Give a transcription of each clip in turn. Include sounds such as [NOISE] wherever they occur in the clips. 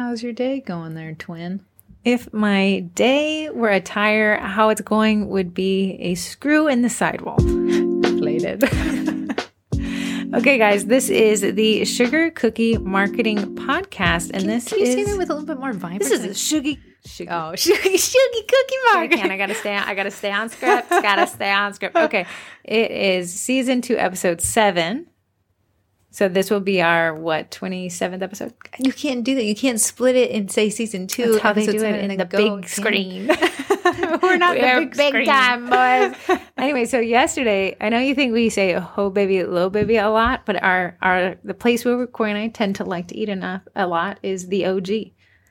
How's your day going there, twin? If my day were a tire, how it's going would be a screw in the sidewall. [LAUGHS] Deflated. [LAUGHS] okay, guys, this is the Sugar Cookie Marketing Podcast, and this Can you is say that with a little bit more vibrance? this is a sugar. sugar oh, [LAUGHS] sugar, sugar cookie I market. can't. I gotta stay. On, I gotta stay on script. gotta stay on script. Okay, it is season two, episode seven. So this will be our what twenty seventh episode. You can't do that. You can't split it and say season two. That's how they do it in the big screen. [LAUGHS] We're not [LAUGHS] We the big, big screen. time boys. [LAUGHS] anyway, so yesterday, I know you think we say "ho baby, low baby" a lot, but our our the place where Corey and I tend to like to eat enough a lot is the OG.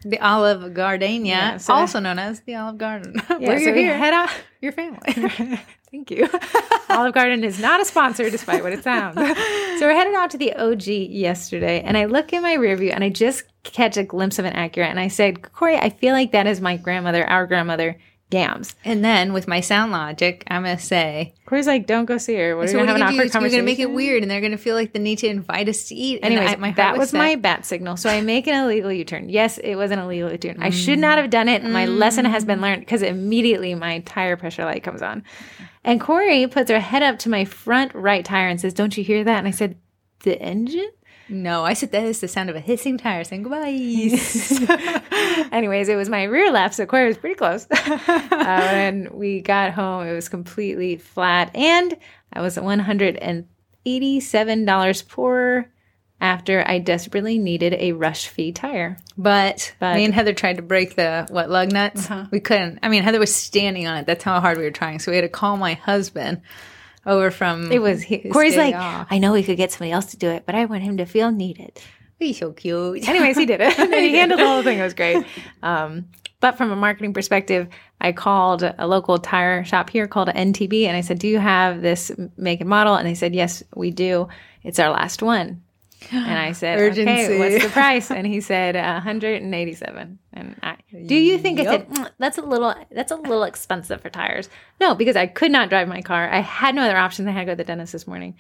The Olive Gardenia, Yeah, so- also known as the Olive Garden. Yeah, Where so you're here, head out. your family. Thank you. [LAUGHS] Olive Garden is not a sponsor, despite what it sounds. So we're headed out to the OG yesterday, and I look in my rear view and I just catch a glimpse of an Acura, and I said, Corey, I feel like that is my grandmother, our grandmother, Gams. and then with my sound logic, I'm gonna say, Corey's like, don't go see her. We're so gonna what have an awkward do? You're gonna make it weird, and they're gonna feel like the need to invite us to eat. Anyways, I- my that was my bat signal. So I make an illegal U-turn. Yes, it was an illegal U-turn. I should not mm. have done it. My lesson has mm. been learned because immediately my tire pressure light comes on. And Corey puts her head up to my front right tire and says, "Don't you hear that?" And I said, "The engine." No, I said that is the sound of a hissing tire saying goodbye. [LAUGHS] Anyways, it was my rear left, so Corey was pretty close. [LAUGHS] uh, when we got home, it was completely flat, and I was one hundred and eighty-seven dollars poorer after I desperately needed a rush fee tire. But, But- me and Heather tried to break the what lug nuts. Uh-huh. We couldn't. I mean, Heather was standing on it. That's how hard we were trying. So we had to call my husband over from. It was Corey's like, off. I know we could get somebody else to do it, but I want him to feel needed. he's so cute. Anyways, he did it. and [LAUGHS] he handled the whole thing. It was great. Um, but from a marketing perspective, I called a local tire shop here called NTB, and I said, "Do you have this make and model?" And they said, "Yes, we do. It's our last one." And I said, Urgency. "Okay, what's the price?" [LAUGHS] And he said, "187." And I, do you think I said "Mm, that's a little that's a little expensive for tires? No, because I could not drive my car. I had no other options. I had to go to the dentist this morning.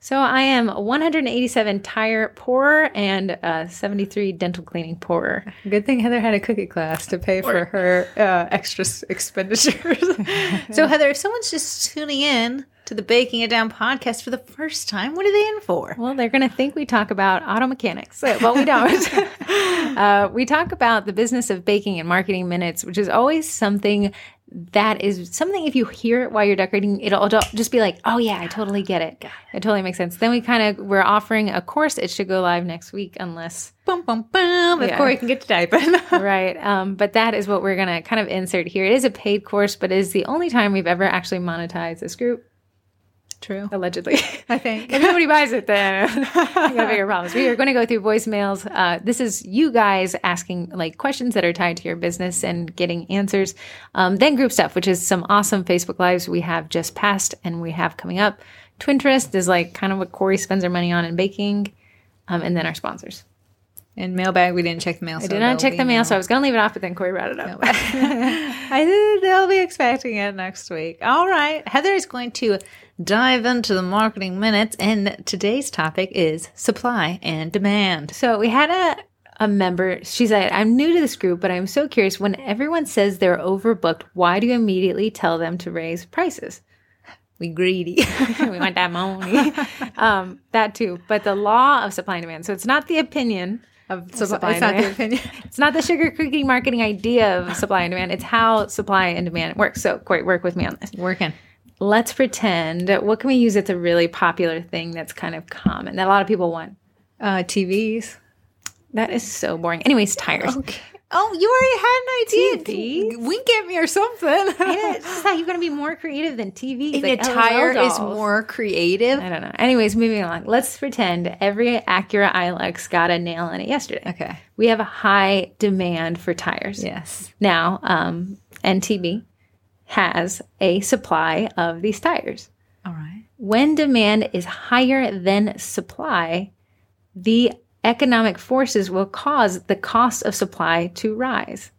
So I am 187 tire poorer and uh, 73 dental cleaning poorer. Good thing Heather had a cookie class to pay for her uh, extra expenditures. [LAUGHS] so, Heather, if someone's just tuning in to the Baking It Down podcast for the first time, what are they in for? Well, they're going to think we talk about auto mechanics, but we don't. [LAUGHS] uh, we talk about the business of baking and marketing minutes, which is always something that is something if you hear it while you're decorating, it'll just be like, oh yeah, I totally get it. It totally makes sense. Then we kind of we're offering a course. It should go live next week, unless boom boom boom Yeah. Corey can get to typing. [LAUGHS] right. Um, but that is what we're going to kind of insert here. It is a paid course, but it is the only time we've ever actually monetized this group, True. allegedly. [LAUGHS] I think. if nobody buys it, then [LAUGHS] we got bigger problems. We are going to go through voicemails. Uh, this is you guys asking like questions that are tied to your business and getting answers. Um, then group stuff, which is some awesome Facebook lives we have just passed and we have coming up. Twinterest is like kind of what Corey spends her money on in baking, um, and then our sponsors. And mailbag, we didn't check the mail. I did not check the mail, so I was going to leave it off, but then Corey brought it up. [LAUGHS] I think they'll be expecting it next week. All right. Heather is going to dive into the marketing minutes, and today's topic is supply and demand. So we had a a member. She's like, I'm new to this group, but I'm so curious. When everyone says they're overbooked, why do you immediately tell them to raise prices? We greedy. [LAUGHS] we want that money. [LAUGHS] um, that too. But the law of supply and demand. So it's not the opinion of supply it's and not the demand. opinion. [LAUGHS] It's not the sugar cookie marketing idea of supply and demand. It's how supply and demand works. So Corey, work with me on this. Working. Let's pretend. What can we use that's a really popular thing that's kind of common that a lot of people want? Uh, TVs. That is so boring. Anyways, tires. Okay. Oh, you already had an idea. TVs? Wink at me or something. [LAUGHS] I just thought you're going to be more creative than TV. If a tire is more creative. I don't know. Anyways, moving along. Let's pretend every Acura Ilex got a nail in it yesterday. Okay. We have a high demand for tires. Yes. Now, um, NTB has a supply of these tires. All right. When demand is higher than supply, the economic forces will cause the cost of supply to rise.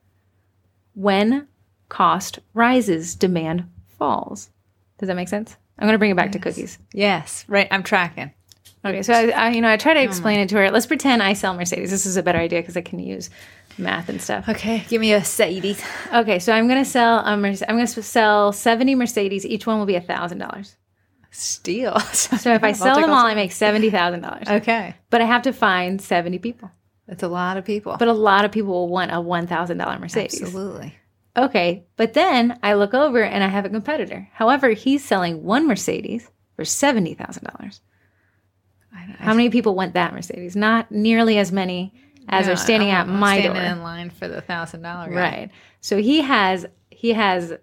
When cost rises, demand falls. Does that make sense? I'm going to bring it back to cookies. Yes. Right. I'm tracking. Okay, so I, I, you know, I try to explain it to her. Let's pretend I sell Mercedes. This is a better idea because I can use math and stuff. Okay, give me a Mercedes. Okay, so I'm gonna sell I'm gonna sell 70 Mercedes. Each one will be a thousand dollars. Steal. [LAUGHS] So if I sell them all, I make seventy thousand dollars. Okay, But I have to find 70 people. that's a lot of people. But a lot of people will want a one thousand dollar Mercedes. Absolutely. Okay, but then I look over and I have a competitor. However, he's selling one Mercedes for seventy thousand dollars. How many people want that Mercedes? Not nearly as many as are standing I'm- at my standing door. in line for the thousand dollar. Right. So he has he has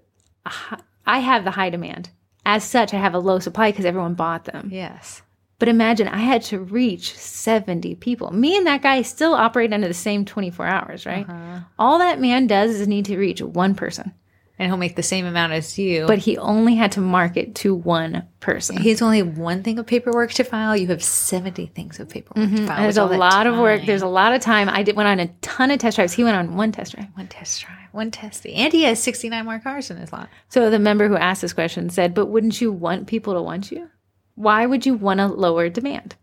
I have the high demand. As such, I have a low supply because everyone bought them. Yes. But imagine I had to reach 70 people. Me and that guy still operate under the same 24 hours, right? Uh-huh. All that man does is need to reach one person. And he'll make the same amount as you. But he only had to market to one person. he has only one thing of paperwork to file. You have seventy things of paperwork to mm-hmm. file. There's a lot of work. There's a lot of time. I did went on a ton of test drives. He went on one test drive. one test drive, one test. And he has sixty nine more cars in his lot. So the member who asked this question said, "But wouldn't you want people to want you? Why would you want a lower demand?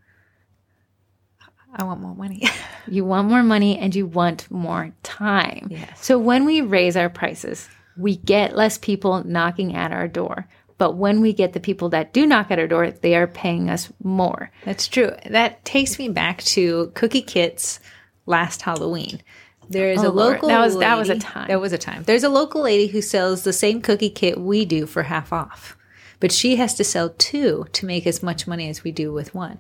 I want more money. [LAUGHS] You want more money and you want more time. Yes. So when we raise our prices, we get less people knocking at our door. But when we get the people that do knock at our door, they are paying us more. That's true. That takes me back to Cookie Kit's last Halloween. There is Oh, a Lord. local That was- that was a time. That was a time. There's a local lady who sells the same cookie kit we do for half off. But she has to sell two to make as much money as we do with one.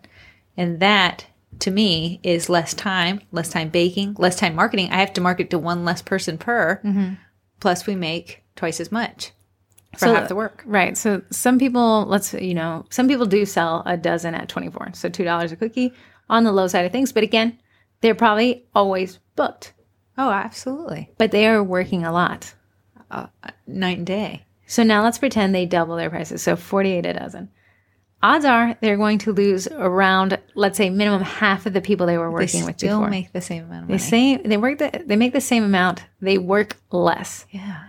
And that to me is less time, less time baking, less time marketing. I have to market to one less person per. Mm-hmm. Plus we make twice as much for So- half the work. Right. So some people, let's, you know, some people do sell a dozen at 24. So $2 a cookie on the low side of things. But again, they're probably always booked, Oh, absolutely. but they are working a lot. Uh, night and day. So now let's pretend they double their prices. So 48 a dozen. Odds are they're going to lose around, let's say, minimum half of the people they were They working with They still before. make the same amount of they money. same, they work the, they make the same amount. They work less. yeah.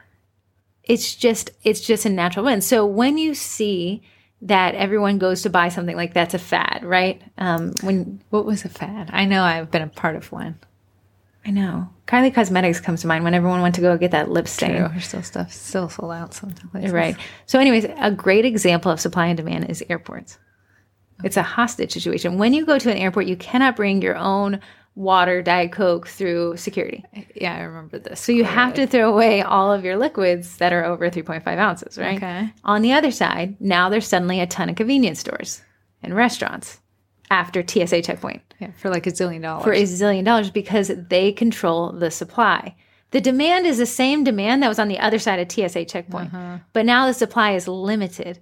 It's just it's just a natural win. So when you see that everyone goes to buy something like that's a fad, right? Um, when What was a fad? I know I've been a part of one. I know Kylie Cosmetics comes to mind when everyone went to go get that lip stain. There's still stuff still sold out sometimes. Right. So, anyways, a great example of supply and demand is airports. It's a hostage situation. When you go to an airport, you cannot bring your own water, Diet Coke through security. Yeah, I remember this. So you have to throw away all of your liquids that are over 3.5 ounces, right? Okay. On the other side, now there's suddenly a ton of convenience stores and restaurants after TSA checkpoint yeah, for like a zillion dollars. for a zillion dollars because they control the supply. The demand is the same demand that was on the other side of TSA checkpoint, uh-huh. but now the supply is limited.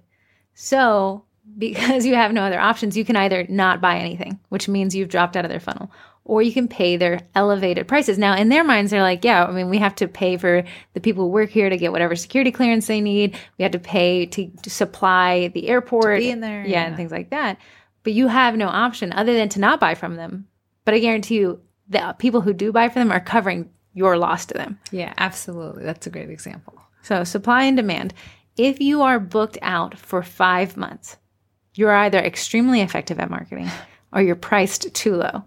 So, because [LAUGHS] you have no other options, you can either not buy anything, which means you've dropped out of their funnel, or you can pay their elevated prices. Now, in their minds, they're like, yeah, I mean, we have to pay for the people who work here to get whatever security clearance they need. We have to pay to, to supply the airport, be in there, yeah, yeah. and things like that. But you have no option other than to not buy from them. But I guarantee you, the people who do buy from them are covering your loss to them. yeah, absolutely. That's a great example. So, supply and demand. If you are booked out for five months, you're either extremely effective at marketing or you're priced too low.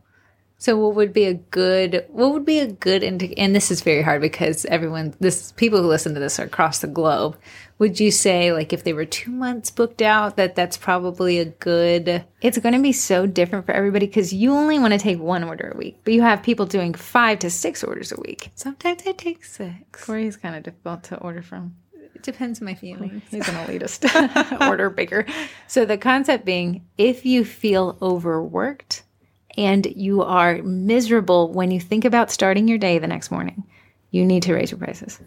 So what would be a good what would be a good indi- and this is very hard because everyone this people who listen to this are across the globe. Would you say like if they were 2 months booked out that that's probably a good It's going to be so different for everybody because you only want to take one order a week, but you have people doing five to six orders a week. Sometimes I take 6. Corey's kind of difficult to order from. It depends on my feelings. He's an elitist. [LAUGHS] Order bigger. So the concept being if you feel overworked and you are miserable when you think about starting your day the next morning, you need to raise your prices.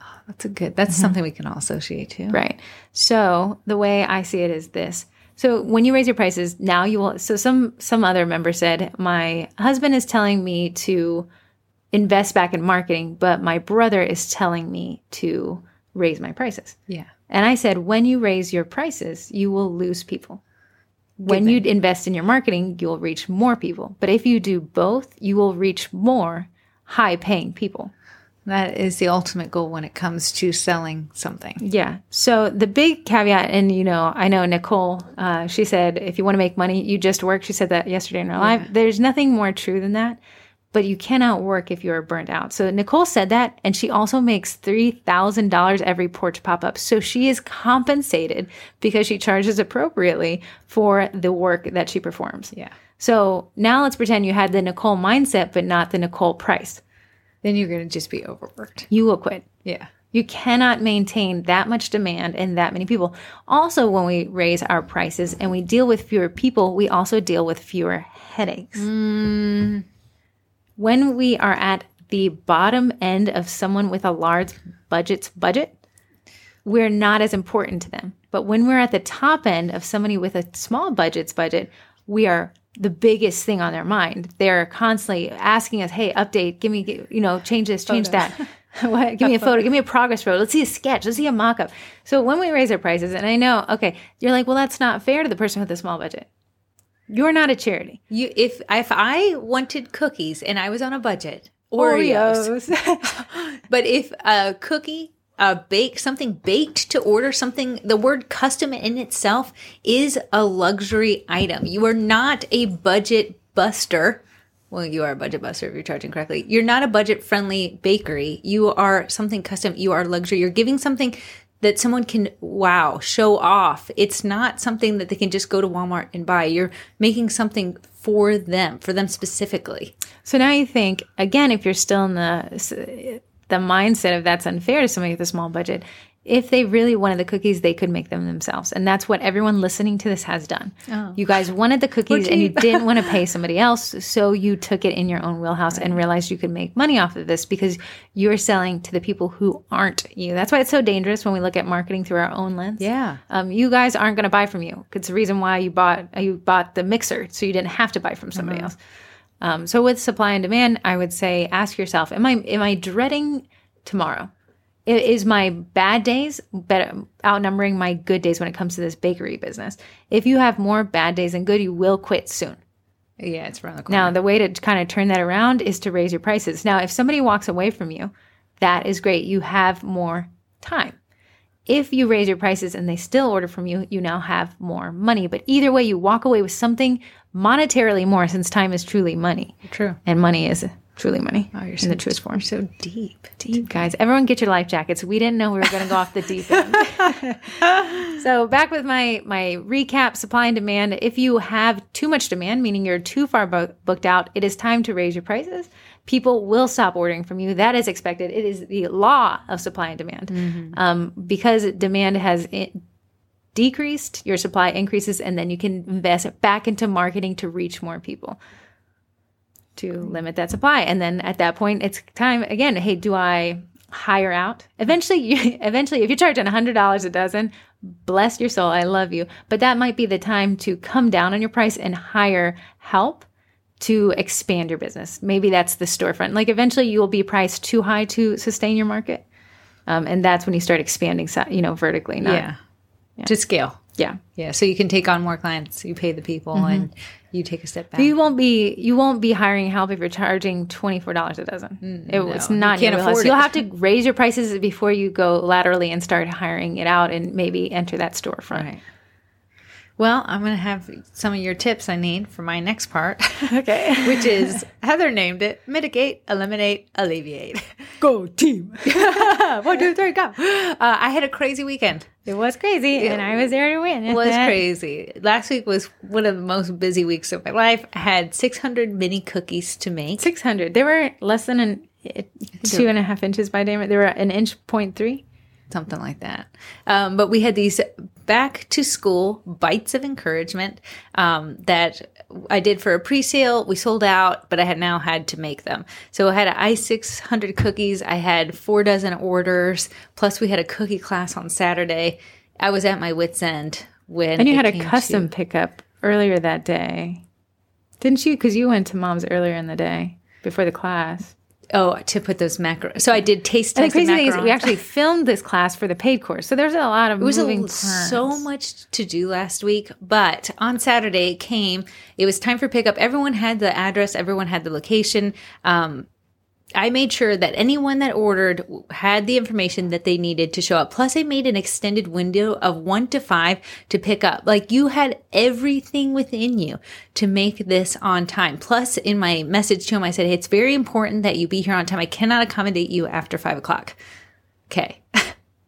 Oh, that's a good. That's mm-hmm. something we can all associate to. Right. So the way I see it is this. So when you raise your prices, now you will so some some other member said, My husband is telling me to invest back in marketing, but my brother is telling me to raise my prices. Yeah. And I said, when you raise your prices, you will lose people. When you invest in your marketing, you'll reach more people. But if you do both, you will reach more high paying people. That is the ultimate goal when it comes to selling something. Yeah. So the big caveat, and you know, I know Nicole, uh, she said, if you want to make money, you just work. She said that yesterday in her live. There's nothing more true than that, but you cannot work if you're burnt out. So Nicole said that, and she also makes $3,000 every porch pop up. So she is compensated because she charges appropriately for the work that she performs. Yeah. So now let's pretend you had the Nicole mindset, but not the Nicole price. Then you're going to just be overworked. You will quit. Yeah. You cannot maintain that much demand and that many people. Also, when we raise our prices and we deal with fewer people, we also deal with fewer headaches. Mm. When we are at the bottom end of someone with a large budget's budget, we're not as important to them. But when we're at the top end of somebody with a small budget's budget, we are the biggest thing on their mind. They're constantly asking us, "Hey, update, give me, you know, change this, change that." [LAUGHS] what? Give me a photo, give me a progress photo. Let's see a sketch, let's see a mock-up. So when we raise our prices, and I know, okay, you're like, well, that's not fair to the person with a small budget. You're not a charity. You if if I wanted cookies and I was on a budget, Oreos. [LAUGHS] but if a cookie, a bake, something baked to order, something the word custom in itself is a luxury item. You are not a budget buster. Well, you are a budget buster if you're charging correctly. You're not a budget friendly bakery. You are something custom. You are luxury. You're giving something that someone can wow show off. It's not something that they can just go to walmart and buy. You're making something for them for them specifically. So now you think again, if you're still in the the mindset of that's unfair to somebody with a small budget, if they really wanted the cookies, they could make them themselves, and that's what everyone listening to this has done. You guys wanted the cookies, and you didn't want to [LAUGHS] pay somebody else, so you took it in your own wheelhouse and realized you could make money off of this because you're selling to the people who aren't you. That's why it's so dangerous when we look at marketing through our own lens. Yeah. um, you guys aren't going to buy from you. It's the reason why you bought you bought the mixer, so you didn't have to buy from somebody else. Um, so with supply and demand, I would say ask yourself: Am I am I dreading tomorrow? Is my bad days better outnumbering my good days when it comes to this bakery business? If you have more bad days than good, you will quit soon. yeah it's around the corner Now, the way to kind of turn that around is to raise your prices. Now, if somebody walks away from you, that is great. You have more time. If you raise your prices and they still order from you, you now have more money. But either way, you walk away with something monetarily more since time is truly money. true And money is truly money oh, you're in so, the truest form. so deep Deep, guys. Everyone get your life jackets. We didn't know we were going to go off the deep end. [LAUGHS] so back with my my recap: supply and demand. If you have too much demand, meaning you're too far bo- booked out, it is time to raise your prices. People will stop ordering from you. That is expected. It is the law of supply and demand. Um, because demand has i decreased, your supply increases, and then you can invest back into marketing to reach more people to limit that supply. And then at that point, it's time again. Hey, do I hire out? Eventually, you, [LAUGHS] eventually, if you're charging hundred dollars a dozen, bless your soul, I love you. But that might be the time to come down on your price and hire help to expand your business. Maybe that's the storefront. Like eventually, you will be priced too high to sustain your market, um, and that's when you start expanding, you know, vertically. Not, yeah. to scale yeah. yeah so you can take on more clients you pay the people mm-hmm. and you take a step back You won't be you won't be hiring help if you're charging twenty four dollars a dozen. Mm, it, it's you not can't your wheelhouse. afford You'll have to raise your prices before you go laterally and start hiring it out and maybe enter that storefront. Right. Well, I'm going to have some of your tips I need for my next part, [LAUGHS] Okay. [LAUGHS] which is Heather named it mitigate, eliminate, alleviate. [LAUGHS] Go team. One, two, three, go. Uh, I had a crazy weekend. It was crazy, and I was there to win. It was crazy. Last week was one of the most busy weeks of my life. I had 600 mini cookies to make. Six hundred. They were less than an two and a half inches by diameter. They were an inch point three. something like that. Um, but we had these back to school bites of encouragement um, that I did for a pre sale. We sold out, but I had now had to make them. So I had I 600 cookies. I had four dozen orders. Plus, we had a cookie class on Saturday. I was at my wits' end when. And you had a came to- custom pickup earlier that day, didn't you? Because you went to mom's earlier in the day before the class. Oh, to put those macarons. So I did taste And the test crazy thing is, we actually filmed this class for the paid course, so there's a lot of It was moving a, so much to do last week, but on Saturday it came. It was time for pickup. Everyone had the address. Everyone had the location. Um, I made sure that anyone that ordered had the information that they needed to show up. Plus, I made an extended window of one to five to pick up. Like you had everything within you to make this on time. Plus, in my message to him, I said, hey, it's very important that you be here on time. I cannot accommodate you after five o'clock. Okay.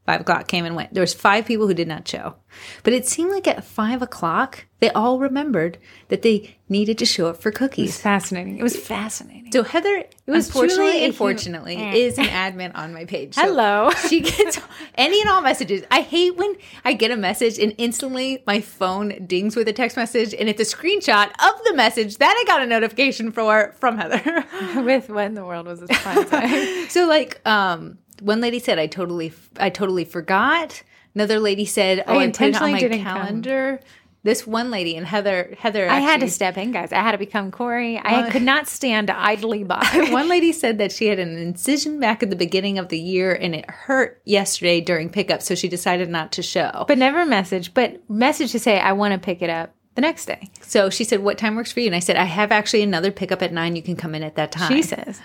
Five o'clock came and went. There was five people who did not show. But it seemed like at five o'clock, they all remembered that they needed to show up for cookies. It was fascinating. It was fascinating. So Heather, it was unfortunately, truly a hu- unfortunately, Eh. is an admin on my page. So Hello. [LAUGHS] she gets any and all messages. I hate when I get a message and instantly my phone dings with a text message and it's a screenshot of the message that I got a notification for from Heather. [LAUGHS] With when the world was this fun [LAUGHS] time? so like um one lady said I totally I totally forgot. Another lady said, "Oh, I, put it on intentionally my didn't come. calendar." This one lady and Heather Heather I had to step in, guys. I had to become Corey. I Well- could not [LAUGHS] stand idly by. [LAUGHS] One lady said that she had an incision back at the beginning of the year and it hurt yesterday during pickup, so she decided not to show. but never message, but message to say, I want to pick it up the next day. So she said, What time works for you? And I said, I have actually another pickup at nine. You can come in at that time. She says,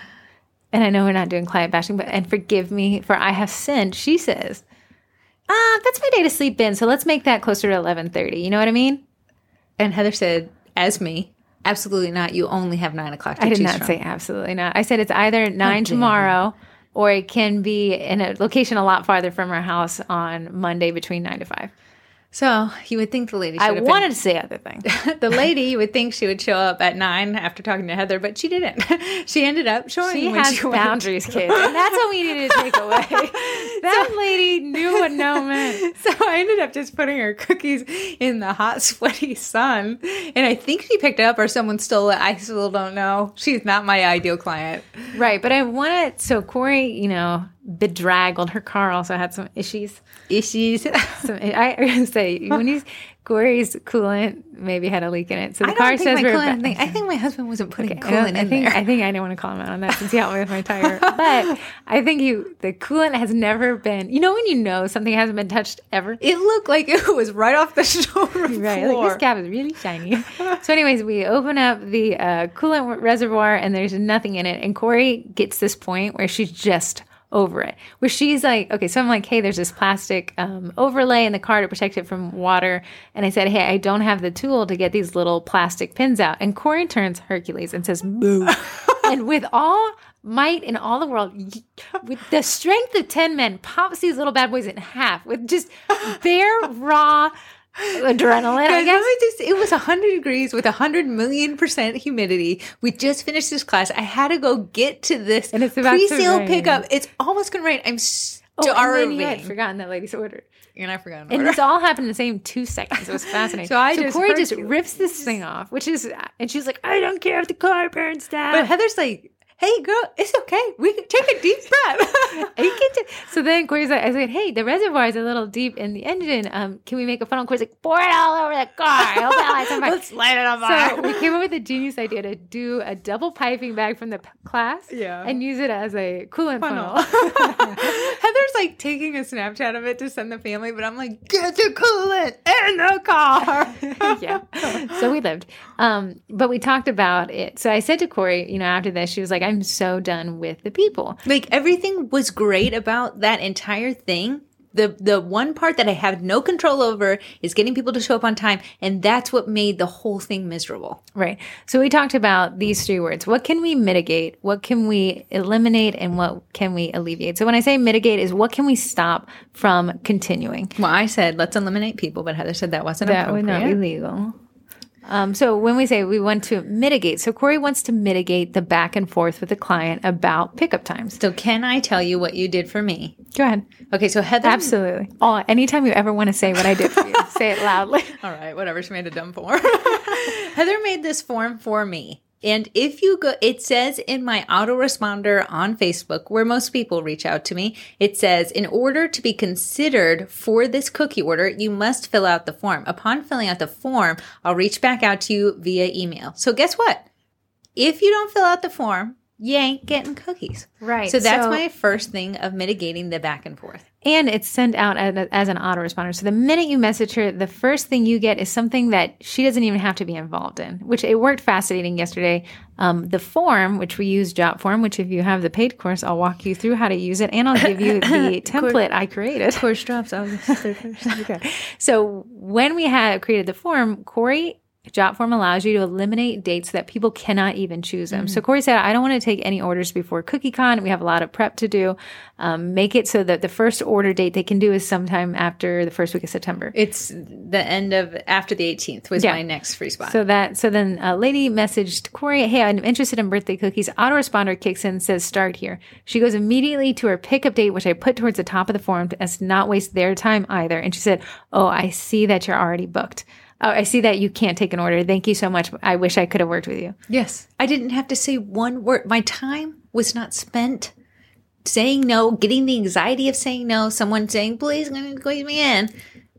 and I know we're not doing client bashing, but and forgive me for I have sinned. She says, ah, that's my day to sleep in. So let's make that closer to eleven thirty. You know what I mean? And Heather said, As me, absolutely not. You only have nine o'clock to I did not from. say absolutely not. I said it's either nine dare tomorrow or it can be in a location a lot farther from our house on Monday between nine to five. So you would think the lady I wanted to say other things. [LAUGHS] the lady you would think she would show up at nine after talking to Heather, but she didn't. [LAUGHS] she ended up showing She has she went. boundaries, kids, and that's what we needed to take away. [LAUGHS] That lady knew what no meant. So I ended up just putting her cookies in the hot, sweaty sun. And I think she picked it up or someone stole it. I still don't know. She's not my ideal client. Right, but I want wanted so Corey, you know, bedraggled. Her car also had some issues. Issues. [LAUGHS] Some I, [LAUGHS] I gonna say when he's Corey's coolant maybe had a leak in it. So the I car don't think says coolant thing. I think my husband wasn't putting I, coolant in I think there. I think I didn't want to comment on that since he helped me with my tire. [LAUGHS] But I think you the coolant has never been. You know when you know something hasn't been touched ever. it looked like it was right off the showroom Right, floor. like this cab is really shiny. so, anyways, we open up the uh, coolant reservoir and there's nothing in it. And Corey gets this point where she's just over it, where she's like, okay, so I'm like, hey, there's this plastic um, overlay in the car to protect it from water. And I said, hey, I don't have the tool to get these little plastic pins out. And Corey turns Hercules and says, boo. [LAUGHS] and with all might in all the world, with the strength of 10 men, pops these little bad boys in half with just [LAUGHS] bare, raw adrenaline, I guess. just, it was 100 degrees with 100 million percent humidity. We just finished this class. I had to go get to this And it's about pre-sale pickup. It's almost going to rain. I'm Oh, starving. then you had forgotten that lady's order. and I forgot. an And this all happened in the same two seconds. It was [LAUGHS] fascinating. So I just Corey just you. rips this thing off, which is, and she's like, I don't care if the car burns down. But Heather's like, "Hey, girl, it's okay. We can take a deep breath." [LAUGHS] So then Corey's like, I said, hey, the reservoir is a little deep in the engine. Um, can we make a funnel? Corey's like, pour it all over the car. I hope that lights. Let's light it on So fire. we came up with a genius idea to do a double piping bag from the p- class, Yeah. and use it as a coolant Funnel. funnel. [LAUGHS] Heather's like taking a Snapchat of it to send the family, but I'm like, get the coolant in the car. [LAUGHS] yeah. So we lived. Um, but we talked about it. So I said to Corey, you know, after this, she was like, I'm so done with the people. Like everything was great about that entire thing. The the one part that I have no control over is getting people to show up on time, and that's what made the whole thing miserable. Right. So we talked about these three words. What can we mitigate? What can we eliminate? And what can we alleviate? So when I say mitigate is what can we stop from continuing? Well, I said let's eliminate people, but Heather said that wasn't That would not be illegal. Um, so when we say we want to mitigate, so Corey wants to mitigate the back and forth with the client about pickup times. So can I tell you what you did for me? Go ahead. Okay, so Heather. Absolutely. Oh, anytime you ever want to say what I did for you, [LAUGHS] say it loudly. All right, whatever. She made a dumb form. [LAUGHS] Heather made this form for me. And if you go, it says in my autoresponder on Facebook, where most people reach out to me, it says, in order to be considered for this cookie order, you must fill out the form. Upon filling out the form, I'll reach back out to you via email. So guess what? If you don't fill out the form, you ain't getting cookies. Right. So that's So- my first thing of mitigating the back and forth. And it's sent out as, an autoresponder. So the minute you message her, the first thing you get is something that she doesn't even have to be involved in, which it worked fascinating yesterday. Um, the form, which we use Jotform, which if you have the paid course, I'll walk you through how to use it and I'll give you the [LAUGHS] template I created. Course drops. I was [LAUGHS] okay. So when we had created the form, Corey Jot form allows you to eliminate dates that people cannot even choose them. So Corey said, I don't want to take any orders before CookieCon. We have a lot of prep to do. Um, make it so that the first order date they can do is sometime after the first week of September. It's the end of after the 18th was Yeah. my next free spot. So that so then a lady messaged Corey, "Hey, I'm interested in birthday cookies." Autoresponder kicks in, says start here. She goes immediately to her pickup date, which I put towards the top of the form to, as to not waste their time either. And she said, "Oh, I see that you're already booked. Oh, I see that you can't take an order. Thank you so much. I wish I could have worked with you." yes, I didn't have to say one word. My time was not spent saying no, getting the anxiety of saying no, someone saying, please squeeze me in.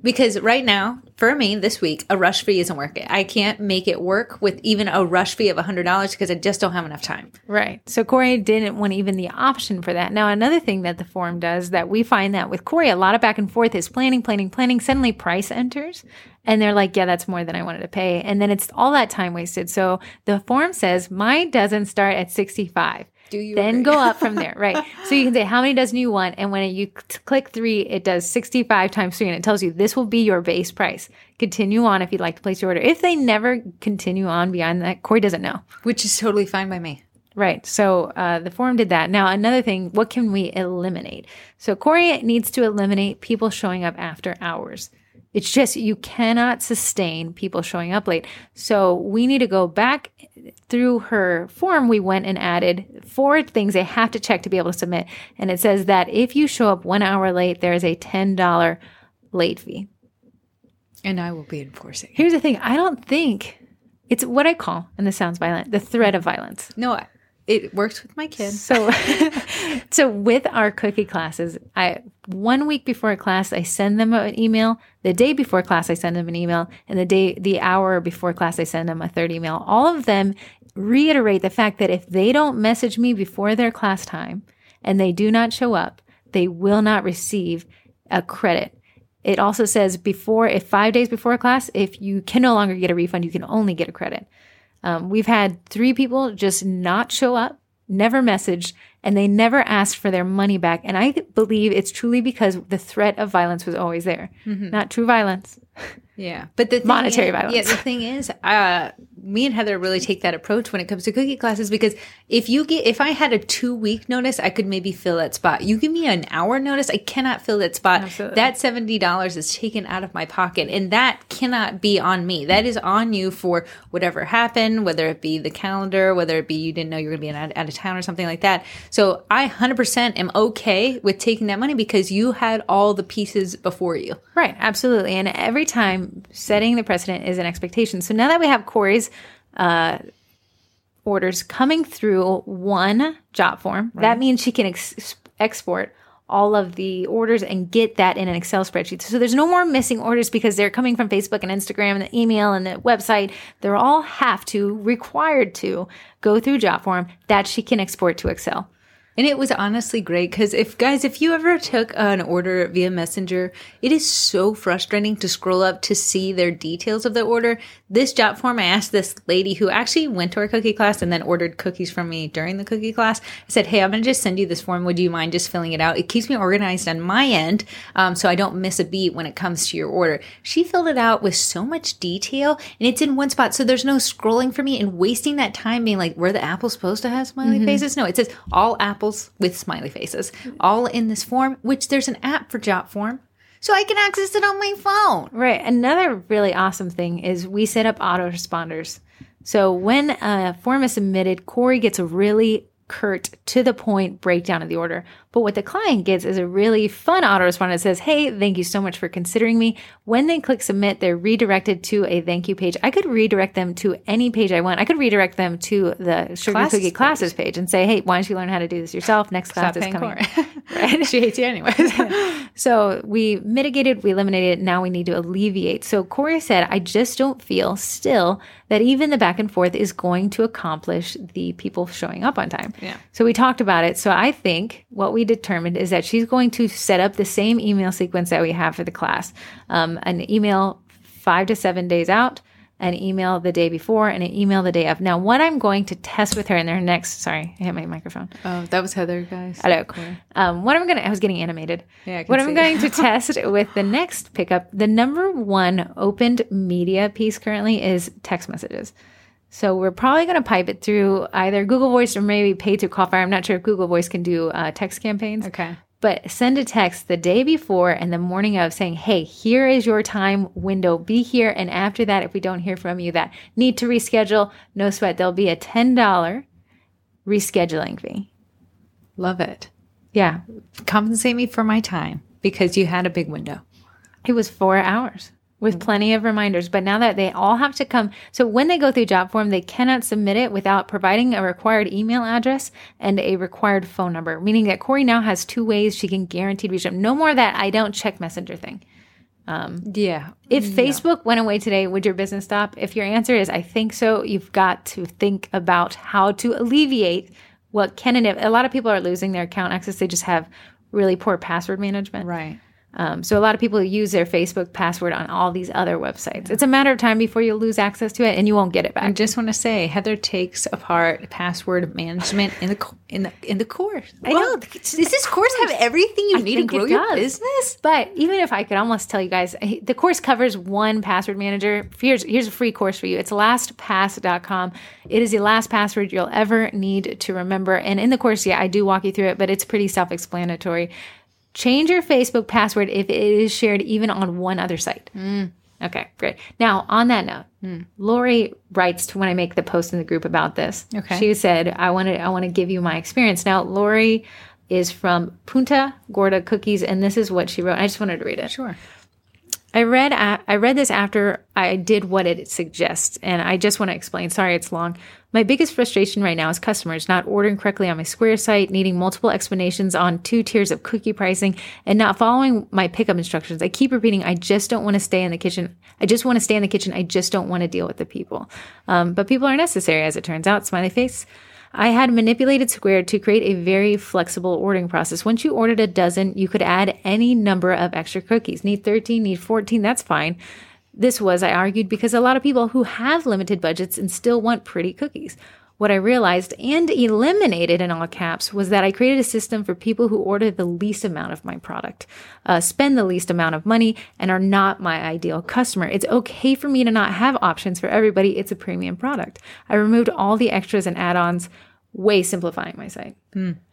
Because right now, for me this week, a rush fee isn't working. I can't make it work with even a rush fee of $100 because I just don't have enough time. Right. So Corey didn't want even the option for that. Now, another thing that the form does that we find that with Corey, a lot of back and forth is planning, planning, planning. Suddenly price enters and they're like, yeah, that's more than I wanted to pay. And then it's all that time wasted. So the form says mine doesn't start at 65. Do you then agree? go up [LAUGHS] from there, right? So you can say how many dozen you want, and when you click three, it does sixty-five times three, and it tells you this will be your base price. Continue on if you'd like to place your order. If they never continue on beyond that, Corey doesn't know. Which is totally fine by me. Right. So uh, the form did that. Now, another thing, what can we eliminate? So Corey needs to eliminate people showing up after hours. It's just you cannot sustain people showing up late. So we need to go back through her form. We went and added four things they have to check to be able to submit. And it says that if you show up one hour late, there is a $10 late fee. And I will be enforcing. Here's the thing I don't think it's what I call, and this sounds violent, the threat of violence. No, it works with my kids. So, [LAUGHS] so with our cookie classes, I one week before class, I send them an email. The day before class, I send them an email, and the day, the hour before class, I send them a third email. All of them reiterate the fact that if they don't message me before their class time and they do not show up, they will not receive a credit. It also says before, if five days before a class, if you can no longer get a refund, you can only get a credit. Um, we've had three people just not show up, never messaged, and they never asked for their money back. And I believe it's truly because the threat of violence was always there. Not true violence. Yeah, but the Monetary is, violence. Yeah, the thing is, uh, me and Heather really take that approach when it comes to cookie classes because if you get, if I had a two week notice, I could maybe fill that spot. You give me an hour notice, I cannot fill that spot. Absolutely. That seventy dollars is taken out of my pocket, and that cannot be on me. That is on you for whatever happened, whether it be the calendar, whether it be you didn't know you were going to be out, out of town or something like that. So I hundred percent am okay with taking that money because you had all the pieces before you. Right, absolutely. And every time setting the precedent is an expectation. So now that we have Corey's uh, orders coming through one Jotform, that means she can ex- export all of the orders and get that in an Excel spreadsheet. So there's no more missing orders because they're coming from Facebook and Instagram and the email and the website. They're all have to, required to go through Jotform that she can export to Excel. And it was honestly great because if guys, if you ever took an order via Messenger, it is so frustrating to scroll up to see their details of the order. This Jotform, I asked this lady who actually went to our cookie class and then ordered cookies from me during the cookie class. I said, Hey, I'm going to just send you this form. Would you mind just filling it out? It keeps me organized on my end. Um, so I don't miss a beat when it comes to your order. She filled it out with so much detail and it's in one spot. So there's no scrolling for me and wasting that time being like, where the apples supposed to have smiley faces? No, it says all with smiley faces, all in this form, which there's an app for Jot form. So I can access it on my phone. Right. Another really awesome thing is we set up autoresponders. So when a form is submitted, Corey gets a really curt, to the point breakdown of the order. But what the client gets is a really fun autoresponder that says, Hey, thank you so much for considering me. When they click submit, they're redirected to a thank you page. I could redirect them to any page I want. I could redirect them to the Sugar Classes Cookie classes page and say, Hey, why don't you learn how to do this yourself? Next class Stop is coming. [LAUGHS] Right. she hates you anyways. [LAUGHS] So we mitigated, we eliminated, now we need to alleviate. So Corey said, I just don't feel still that even the back and forth is going to accomplish the people showing up on time. Yeah. So we talked about it. So I think what we determined is that she's going to set up the same email sequence that we have for the class um, an email five to seven days out, an email the day before, and an email the day of. Now, what I'm going to test with her in their next, sorry, I hit my microphone. Oh, that was Heather, guys. Hello. Um, what I'm going to, I was getting animated. Yeah, what I'm going to [LAUGHS] test with the next pickup, the number one opened media piece currently is text messages. So we're probably going to pipe it through either Google Voice or maybe pay to Callfire. I'm not sure if Google Voice can do uh, text campaigns. Okay. But send a text the day before and the morning of saying, hey, here is your time window. Be here. And after that, if we don't hear from you that need to reschedule, no sweat. There'll be a $10 rescheduling fee. Love it. Yeah. Compensate me for my time because you had a big window. It was four hours with plenty of reminders. But now that they all have to come, so when they go through Jotform, they cannot submit it without providing a required email address and a required phone number, meaning that Corey now has two ways she can guaranteed reach them. No more that I don't check messenger thing. Um, Yeah. If Facebook went away today, would your business stop? If your answer is I think so, you've got to think about how to alleviate what can and if a lot of people are losing their account access. They just have really poor password management. Right. Um, so a lot of people use their Facebook password on all these other websites. It's a matter of time before you lose access to it, and you won't get it back. I just want to say Heather takes apart password management in the in the in the course. I Well, know. Does this course have everything you I need to grow your business? But even if I could almost tell you guys, the course covers one password manager. Here's here's a free course for you. It's lastpass.com. It is the last password you'll ever need to remember. And in the course, yeah, I do walk you through it, but it's pretty self-explanatory. Change your Facebook password if it is shared even on one other site. Mm. Okay, great. Now, on that note, mm. Lori writes to when I make the post in the group about this. Okay. She said, "I want to, I want to give you my experience." Now, Lori is from Punta Gorda Cookies, and this is what she wrote. I just wanted to read it. Sure. I read I read this after I did what it suggests, and I just want to explain. Sorry, it's long. My biggest frustration right now is customers not ordering correctly on my Square site, needing multiple explanations on two tiers of cookie pricing, and not following my pickup instructions. I keep repeating, I just don't want to stay in the kitchen. I just want to stay in the kitchen. I just don't want to deal with the people. Um, but people are necessary, as it turns out. Smiley face. I had manipulated Square to create a very flexible ordering process. Once you ordered a dozen, you could add any number of extra cookies. Need 13, need 14, that's fine. This was, I argued, because a lot of people who have limited budgets and still want pretty cookies. What I realized and eliminated in all caps was that I created a system for people who order the least amount of my product, uh, spend the least amount of money, and are not my ideal customer. It's okay for me to not have options for everybody. It's a premium product. I removed all the extras and add ons, way simplifying my site.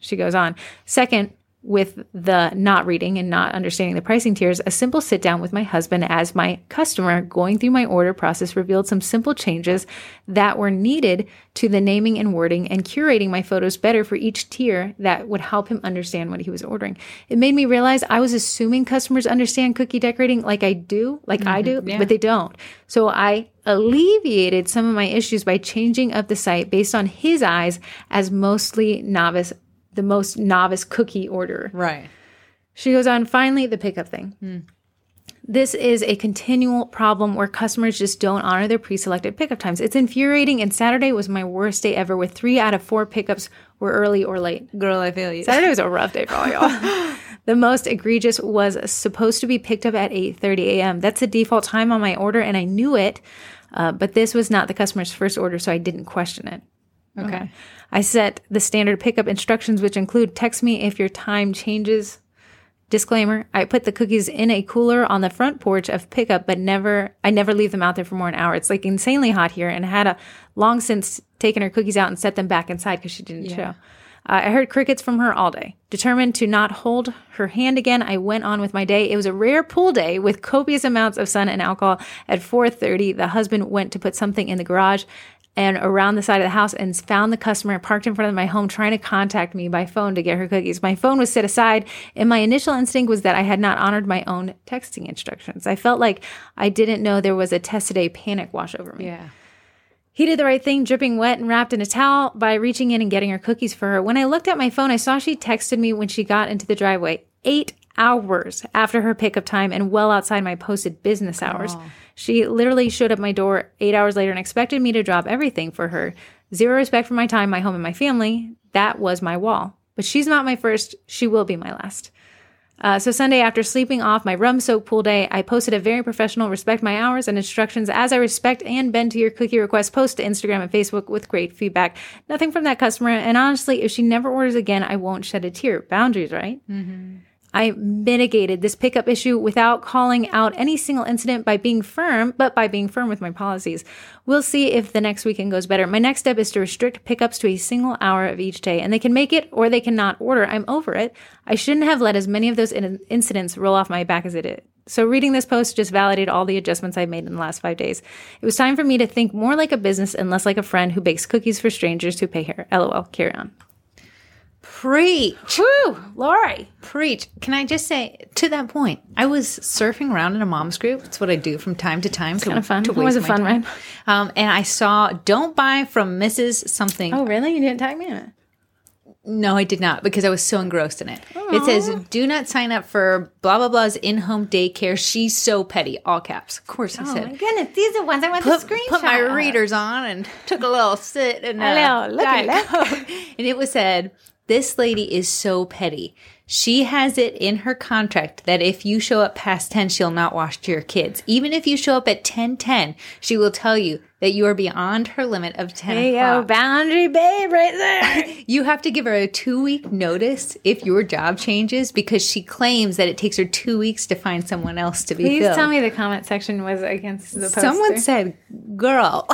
She goes on. Second, with the not reading and not understanding the pricing tiers, a simple sit down with my husband as my customer going through my order process revealed some simple changes that were needed to the naming and wording and curating my photos better for each tier that would help him understand what he was ordering. It made me realize I was assuming customers understand cookie decorating like I do, like I mm-hmm. do, yeah. but they don't. So I alleviated some of my issues by changing up the site based on his eyes as mostly novice the most novice cookie order. Right. She goes on, finally, the pickup thing. This is a continual problem where customers just don't honor their pre selected pickup times. It's infuriating, and Saturday was my worst day ever, with three out of four pickups were early or late. Girl, I feel you. Saturday was a rough day for all y'all. [LAUGHS] the most egregious was supposed to be picked up at 8.30 a.m. That's the default time on my order, and I knew it, uh, but this was not the customer's first order, so I didn't question it. Okay. I set the standard pickup instructions, which include text me if your time changes. Disclaimer, I put the cookies in a cooler on the front porch of pickup, but never, I never leave them out there for more than an hour. It's like insanely hot here and I had a long since taken her cookies out and set them back inside because she didn't show. Uh, I heard crickets from her all day. Determined to not hold her hand again, I went on with my day. It was a rare pool day with copious amounts of sun and alcohol. At 4:30, the husband went to put something in the garage and around the side of the house and found the customer parked in front of my home trying to contact me by phone to get her cookies. My phone was set aside, and my initial instinct was that I had not honored my own texting instructions. I felt like I didn't know there was a test today panic wash over me. Yeah. He did the right thing, dripping wet and wrapped in a towel by reaching in and getting her cookies for her. When I looked at my phone, I saw she texted me when she got into the driveway. Eight hours after her pickup time and well outside my posted business hours. Oh. She literally showed up my door eight hours later and expected me to drop everything for her. Zero respect for my time, my home, and my family. that was my wall. But she's not my first. She will be my last. Uh, so Sunday, after sleeping off my rum soaked pool day, I posted a very professional respect my hours and instructions as I respect and bend to your cookie request post to Instagram and Facebook with great feedback. Nothing from that customer. And honestly, if she never orders again, I won't shed a tear. Boundaries, right? Mm-hmm. I mitigated this pickup issue without calling out any single incident by being firm, but by being firm with my policies. We'll see if the next weekend goes better. My next step is to restrict pickups to a single hour of each day, and they can make it or they cannot order. I'm over it. I shouldn't have let as many of those in- incidents roll off my back as it did. So reading this post just validated all the adjustments I've made in the last five days. It was time for me to think more like a business and less like a friend who bakes cookies for strangers who pay her. LOL. Carry on. Preach. Woo, Lori. Preach. Can I just say to that point, I was surfing around in a mom's group. It's what I do from time to time. It's kind of fun. It was a fun time. ride. Um, and I saw "Don't buy from Mrs. Something." Oh, really? You didn't tag me in it? No, I did not because I was so engrossed in it. It says, "Do not sign up for blah blah blah's in-home daycare. She's so petty." All caps. Of course, I Oh said. my goodness, these are ones I want Put, to screenshot. put my readers on and took a little sit and uh, Hello, look at that. [LAUGHS] And it was said, "This lady is so petty. She has it in her contract that if you show up past ten, she'll not wash to your kids. Even if you show up at ten ten, she will tell you that you are beyond her limit of ten Hey, yo, o'clock. boundary babe right there. [LAUGHS] You have to give her a two week notice if your job changes because she claims that it takes her two weeks to find someone else to be Please filled. tell me the comment section was against the poster. Someone said, "Girl,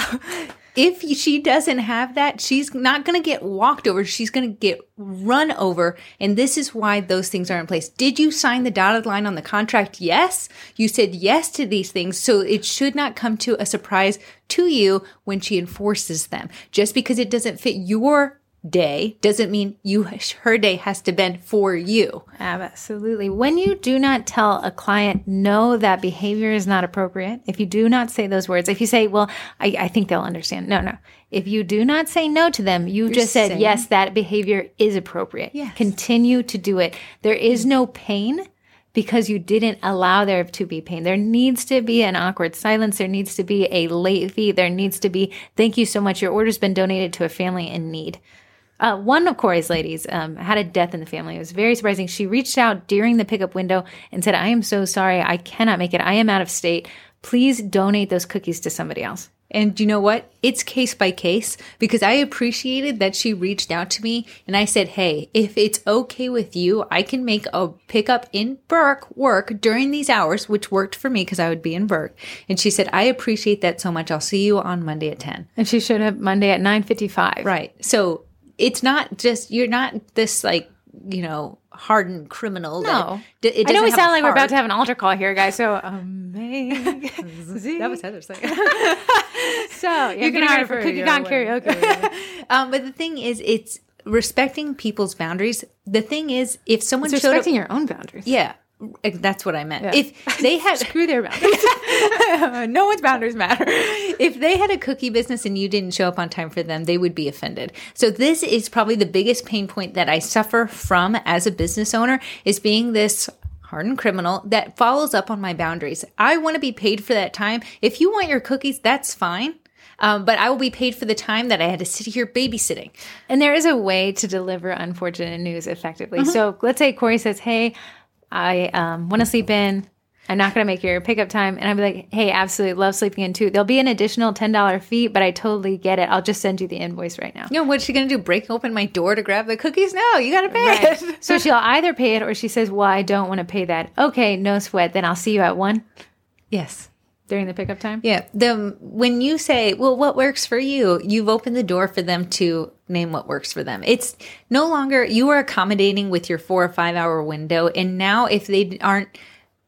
if she doesn't have that, she's not going to get walked over. She's going to get run over, and this is why those things are in place." Did you sign the dotted line on the contract? Yes. You said yes to these things, so it should not come to a surprise to you when she enforces them. Just because it doesn't fit your day doesn't mean you her day has to bend for you. Absolutely. When you do not tell a client no, that behavior is not appropriate, if you do not say those words, if you say, well, I, I think they'll understand. No, no. If you do not say no to them, you've just said, saying- yes, that behavior is appropriate. Yes. Continue to do it. There is no pain because you didn't allow there to be pain. There needs to be an awkward silence. There needs to be a late fee. There needs to be, thank you so much. Your order's been donated to a family in need. Uh, one of Corey's ladies um, had a death in the family. It was very surprising. She reached out during the pickup window and said, I am so sorry. I cannot make it. I am out of state. Please donate those cookies to somebody else. And you know what? It's case by case because I appreciated that she reached out to me and I said, Hey, if it's okay with you, I can make a pickup in Burke work during these hours, which worked for me because I would be in Burke. And she said, I appreciate that so much. I'll see you on Monday at 10. And she showed up Monday at 9.55. Right. So it's not just, you're not this like, you know, hardened criminal. No. That, it I know we sound like we're about to have an altar call here, guys. So [LAUGHS] amazing. That was Heather's thing. [LAUGHS] [LAUGHS] so yeah, You can hire for Cookie Con karaoke. um, but the thing is, it's respecting people's boundaries. The thing is, if someone It's showed up, respecting your own boundaries. yeah, that's what I meant. If they [LAUGHS] had Screw their boundaries. [LAUGHS] no one's boundaries matter. If they had a cookie business and you didn't show up on time for them, they would be offended. So this is probably the biggest pain point that I suffer from as a business owner is being this hardened criminal that follows up on my boundaries. I want to be paid for that time. If you want your cookies, that's fine. Um, but I will be paid for the time that I had to sit here babysitting. And there is a way to deliver unfortunate news effectively. Mm-hmm. So let's say Corey says, Hey, I um, want to sleep in. I'm not going to make your pickup time. And I'd be like, Hey, absolutely love sleeping in too. There'll be an additional $10 fee, but I totally get it. I'll just send you the invoice right now. You know, what's she going to do? Break open my door to grab the cookies? No, you got to pay it. So she'll [LAUGHS] either pay it or she says, Well, I don't want to pay that. Okay, no sweat. Then I'll see you at one Yes. During the pickup time. Yeah. The when you say, "Well, what works for you?" You've opened the door for them to name what works for them. It's no longer you are accommodating with your 4 or 5 hour window and now if they aren't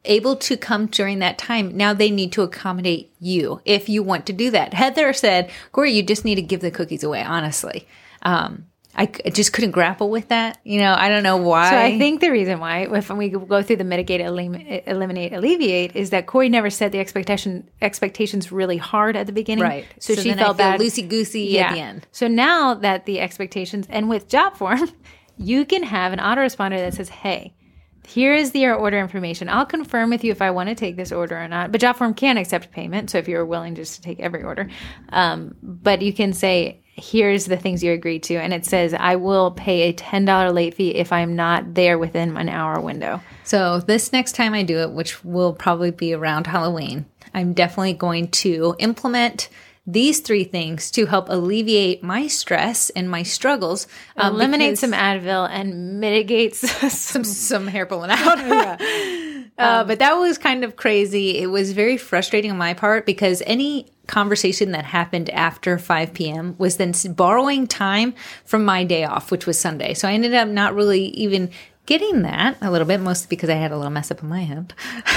able to come during that time, now they need to accommodate you if you want to do that. Heather said, "Corey, you just need to give the cookies away, honestly." Um I just couldn't grapple with that. You know, I don't know why. So I think the reason why, if we go through the mitigate, elim- eliminate, alleviate, is that Corey never set the expectation expectations really hard at the beginning, right. So, she then felt bad. loosey goosey at the end. So now that the expectations, and with Jotform, [LAUGHS] you can have an autoresponder that says, "Hey, here is the order information. I'll confirm with you if I want to take this order or not." But Jotform can accept payment, so if you're willing just to take every order, um, but you can say. Here's the things you agreed to. And it says, I will pay a $10 late fee if I'm not there within an hour window. So this next time I do it, which will probably be around Halloween, I'm definitely going to implement these three things to help alleviate my stress and my struggles. Um, Eliminate some Advil and mitigate [LAUGHS] some, some hair pulling out. [LAUGHS] yeah. uh, but that was kind of crazy. It was very frustrating on my part because any conversation that happened after 5 p.m. was then borrowing time from my day off, which was Sunday. So I ended up not really even getting that a little bit, mostly because I had a little mess up in my hip,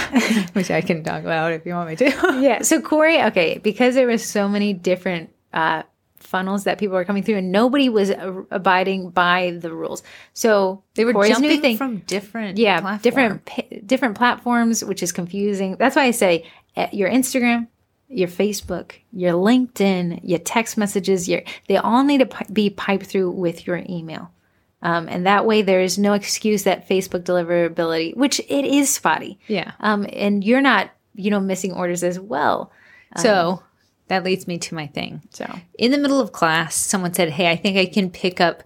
[LAUGHS] which I can talk about if you want me to. [LAUGHS] yeah. So Corey, okay, because there was so many different uh, funnels that people were coming through, and nobody was uh, abiding by the rules. So they were Corey's jumping thing, from different, yeah, platform. different different platforms, which is confusing. That's why I say eh, your Instagram, your Facebook, your LinkedIn, your text messages, your they all need to be piped through with your email. Um, and that way there is no excuse that Facebook deliverability, which it is spotty. Yeah. Um, and you're not, you know, missing orders as well. So um, that leads me to my thing. So in the middle of class, someone said, Hey, I think I can pick up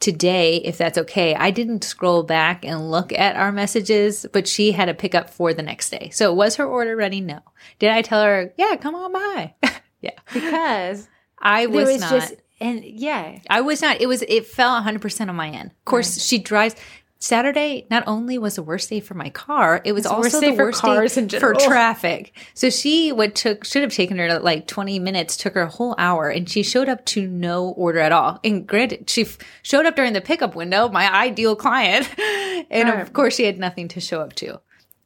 today if that's okay. I didn't scroll back and look at our messages, but she had a pickup for the next day. So was her order ready? No. Did I tell her, yeah, come on by? [LAUGHS] yeah. Because I was, was not. Just, and yeah, I was not. It was. It fell 100 percent on my end. Of course, right. she drives. Saturday not only was the worst day for my car, it was it's also the worst day for traffic. So she would took should have taken her like 20 minutes, took her a whole hour, and she showed up to no order at all. And granted, she f- showed up during the pickup window, my ideal client, [LAUGHS] and right. of course she had nothing to show up to.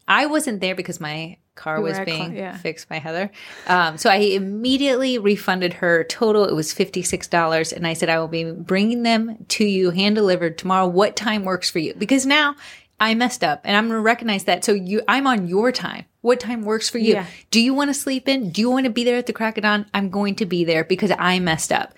I wasn't there because my car was being yeah. fixed by Heather. Um, so I immediately refunded her total. It was $56. And I said, I will be bringing them to you hand delivered tomorrow. What time works for you? Because now I messed up and I'm going to recognize that. So you, I'm on your time. What time works for you? Yeah. Do you want to sleep in? Do you want to be there at the crack of dawn? I'm going to be there because I messed up.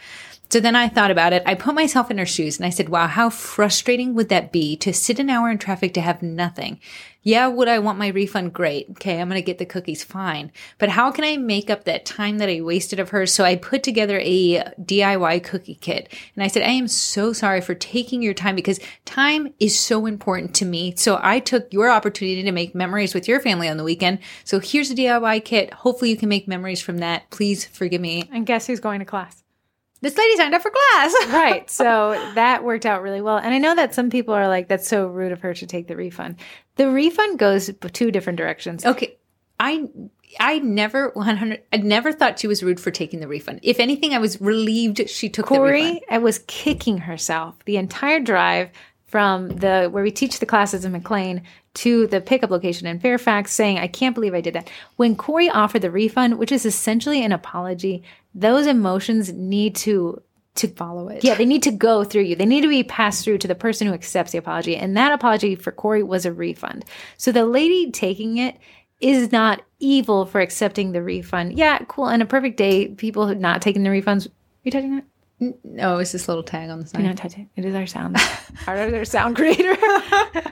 So then I thought about it. I put myself in her shoes and I said, wow, how frustrating would that be to sit an hour in traffic to have nothing? Yeah, would I want my refund? Great. Okay, I'm going to get the cookies. Fine. But how can I make up that time that I wasted of hers? So I put together a DIY cookie kit and I said, I am so sorry for taking your time because time is so important to me. So I took your opportunity to make memories with your family on the weekend. So here's a DIY kit. Hopefully you can make memories from that. Please forgive me. And guess who's going to class? This lady signed up for class. [LAUGHS] right. So that worked out really well. And I know that some people are like, that's so rude of her to take the refund. The refund goes two different directions. Okay. I I never 100 I never thought she was rude for taking the refund. If anything, I was relieved she took Corey, the refund. I was kicking herself the entire drive from the where we teach the classes in McLean to the pickup location in Fairfax saying, I can't believe I did that. When Corey offered the refund, which is essentially an apology, those emotions need to to follow it. Yeah, they need to go through you. They need to be passed through to the person who accepts the apology. And that apology for Corey was a refund. So the lady taking it is not evil for accepting the refund. Yeah, cool. And a perfect day, people not taking the refunds. Are you touching that? No, it's this little tag on the side. Not touch it. It is our sound. [LAUGHS] our sound creator.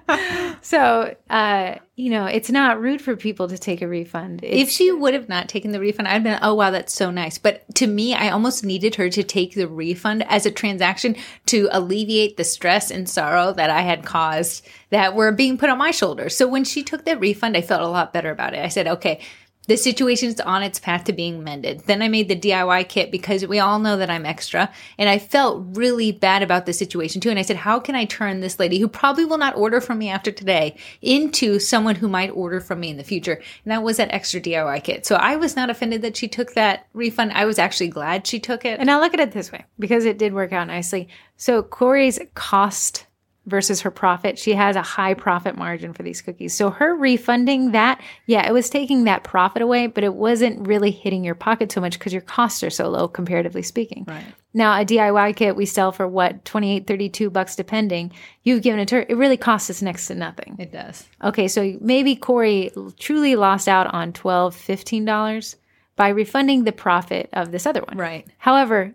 [LAUGHS] so, uh, you know, it's not rude for people to take a refund. It's, if she would have not taken the refund, I'd been, oh wow, that's so nice. But to me, I almost needed her to take the refund as a transaction to alleviate the stress and sorrow that I had caused that were being put on my shoulders. So when she took that refund, I felt a lot better about it. I said, okay, the situation is on its path to being mended. Then I made the DIY kit because we all know that I'm extra and I felt really bad about the situation too. And I said, how can I turn this lady who probably will not order from me after today into someone who might order from me in the future? And that was that extra DIY kit. So I was not offended that she took that refund. I was actually glad she took it. And I'll look at it this way because it did work out nicely. So Corey's cost versus her profit. She has a high profit margin for these cookies. So her refunding that, yeah, it was taking that profit away, but it wasn't really hitting your pocket so much because your costs are so low comparatively speaking. Right. Now a DIY kit we sell for what 28 32 bucks depending. You've given it to her. It really costs us next to nothing. It does. Okay, so maybe Corey truly lost out on 12 15 dollars by refunding the profit of this other one. Right. However,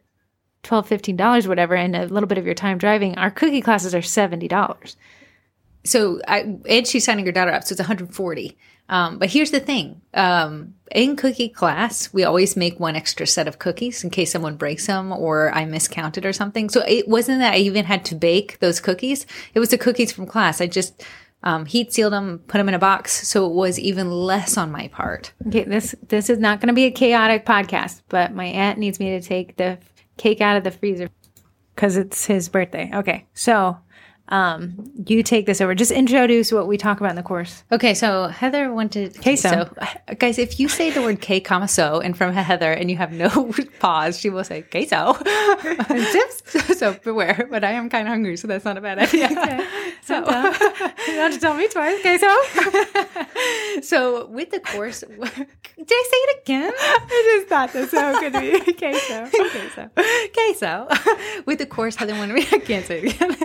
12 15 dollars whatever and a little bit of your time driving our cookie classes are 70 dollars so I, and she's signing her daughter up so it's 140 Um, but here's the thing. Um, in cookie class, we always make one extra set of cookies in case someone breaks them or I miscounted or something. So it wasn't that I even had to bake those cookies. It was the cookies from class. I just um, heat sealed them, put them in a box. So it was even less on my part. Okay, this this is not going to be a chaotic podcast, but my aunt needs me to take the cake out of the freezer because it's his birthday. Okay, so um, you take this over. Just introduce what we talk about in the course. Okay, so Heather wanted Queso. So, guys, if you say the word K, comma so, and from Heather, and you have no [LAUGHS] pause, she will say queso. and tips. [LAUGHS] So beware. But I am kind of hungry, so that's not a bad idea. [LAUGHS] So you want to tell me twice, queso? So with the course, did I say it again? I just thought that's so good to be queso. queso. Queso. With the course, Heather wanted me. I can't say it again.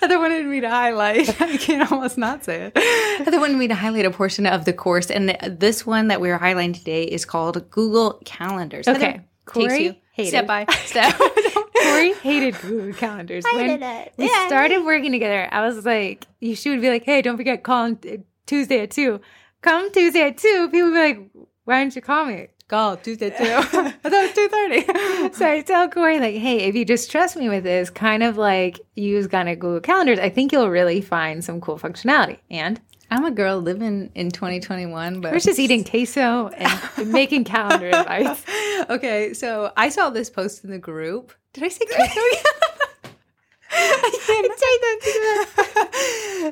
Heather wanted me to highlight. [LAUGHS] I can almost not say it. [LAUGHS] They wanted me to highlight a portion of the course, and this one that we are highlighting today is called Google Calendars. Okay. Corey hated. step by [LAUGHS] step. Corey hated Google calendars. when hated it. we started working together, I was like, you she would be like, hey, don't forget call Tuesday at two. Come Tuesday at two, people would be like, why didn't you call me? Call Tuesday too. I thought it was two thirty. [LAUGHS] So I tell Corey, like, hey, if you just trust me with this, kind of like use kind of Google calendars, I think you'll really find some cool functionality. And I'm a girl living in 2021, but we're just eating queso and [LAUGHS] making calendar invites. okay, so I saw this post in the group. Did I say [LAUGHS] queso? I can't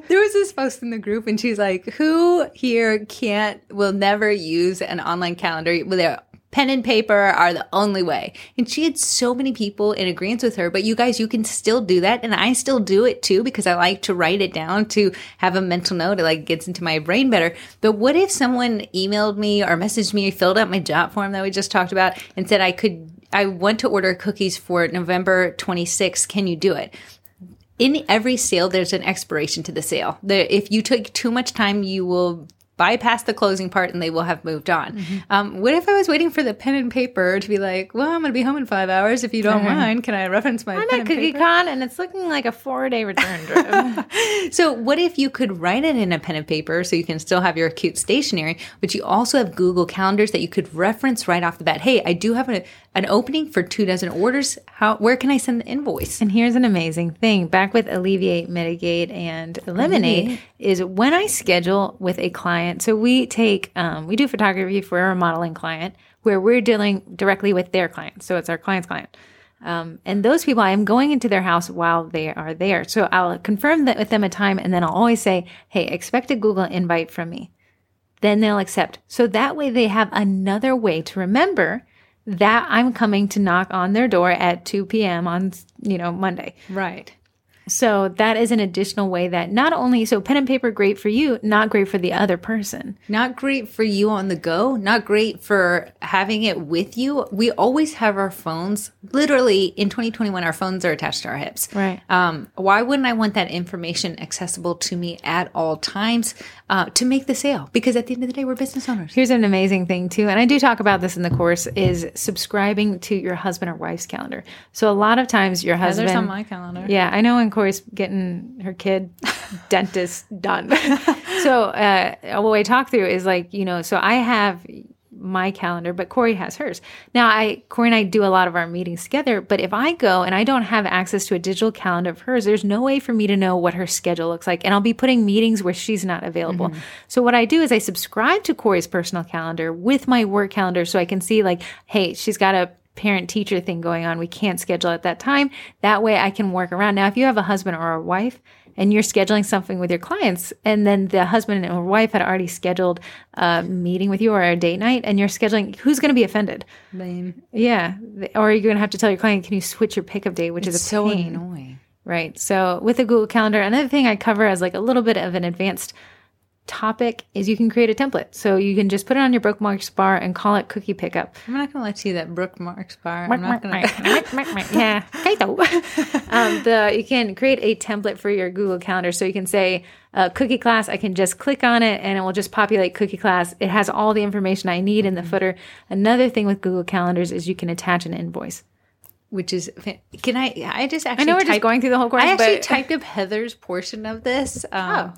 [LAUGHS] There was this post in the group, and she's like, "Who here can't will never use an online calendar? With their pen and paper are the only way." And she had so many people in agreement with her. But you guys, you can still do that, and I still do it too because I like to write it down to have a mental note. It like gets into my brain better. But what if someone emailed me or messaged me, filled out my Jotform that we just talked about, and said I could I want to order cookies for November 26th. Can you do it? In every sale, there's an expiration to the sale. The, if you took too much time, you will bypass the closing part and they will have moved on. Um, what if I was waiting for the pen and paper to be like, well, I'm going to be home in five hours. If you don't mind, can I reference my I'm pen at and Cookie paper? Con, and it's looking like a four day return trip. [LAUGHS] So, what if you could write it in a pen and paper so you can still have your cute stationery, but you also have Google calendars that you could reference right off the bat? Hey, I do have a, an opening for two dozen orders. How? Where can I send the invoice? And here's an amazing thing back with Alleviate, Mitigate, and Eliminate is when I schedule with a client. So we take, um, we do photography for a modeling client where we're dealing directly with their client. So it's our client's client. Um, and those people, I am going into their house while they are there. So I'll confirm that with them a time and then I'll always say, hey, expect a Google invite from me. Then they'll accept. So that way they have another way to remember that I'm coming to knock on their door at 2 p.m. on, you know, Monday. Right. So that is an additional way that not only so pen and paper great for you, not great for the other person. Not great for you on the go, not great for having it with you. We always have our phones. Literally in 2021, our phones are attached to our hips. Right. Um, why wouldn't I want that information accessible to me at all times uh, to make the sale? Because at the end of the day, we're business owners. Here's an amazing thing too, and I do talk about this in the course is subscribing to your husband or wife's calendar. So a lot of times your husband Heather's on my calendar. Yeah, I know when Corey's getting her kid dentist done. so uh, what I talk through is like, you know, so I have my calendar, but Corey has hers. Now I Corey and I do a lot of our meetings together, but if I go and I don't have access to a digital calendar of hers, there's no way for me to know what her schedule looks like. And I'll be putting meetings where she's not available. So what I do is I subscribe to Corey's personal calendar with my work calendar so I can see like, hey, she's got a parent teacher thing going on. We can't schedule at that time. That way I can work around. Now, if you have a husband or a wife and you're scheduling something with your clients, and then the husband or wife had already scheduled a meeting with you or a date night, and you're scheduling, who's going to be offended? Lame. Yeah. Or you're going to have to tell your client, can you switch your pickup date, which is a So pain. annoying. Right. So with the Google Calendar, another thing I cover as like a little bit of an advanced topic is you can create a template. So you can just put it on your bookmarks bar and call it cookie pickup. I'm not going to let you that Brooke Marks bar. I'm not going [LAUGHS] to. yeah. [LAUGHS] Um, the you can create a template for your Google Calendar. So you can say uh, cookie class. I can just click on it and it will just populate cookie class. It has all the information I need in the footer. Another thing with Google Calendars is you can attach an invoice. Which is, can I? I just actually. I know we're just going through the whole course, I actually typed up Heather's portion of this. [LAUGHS] Um,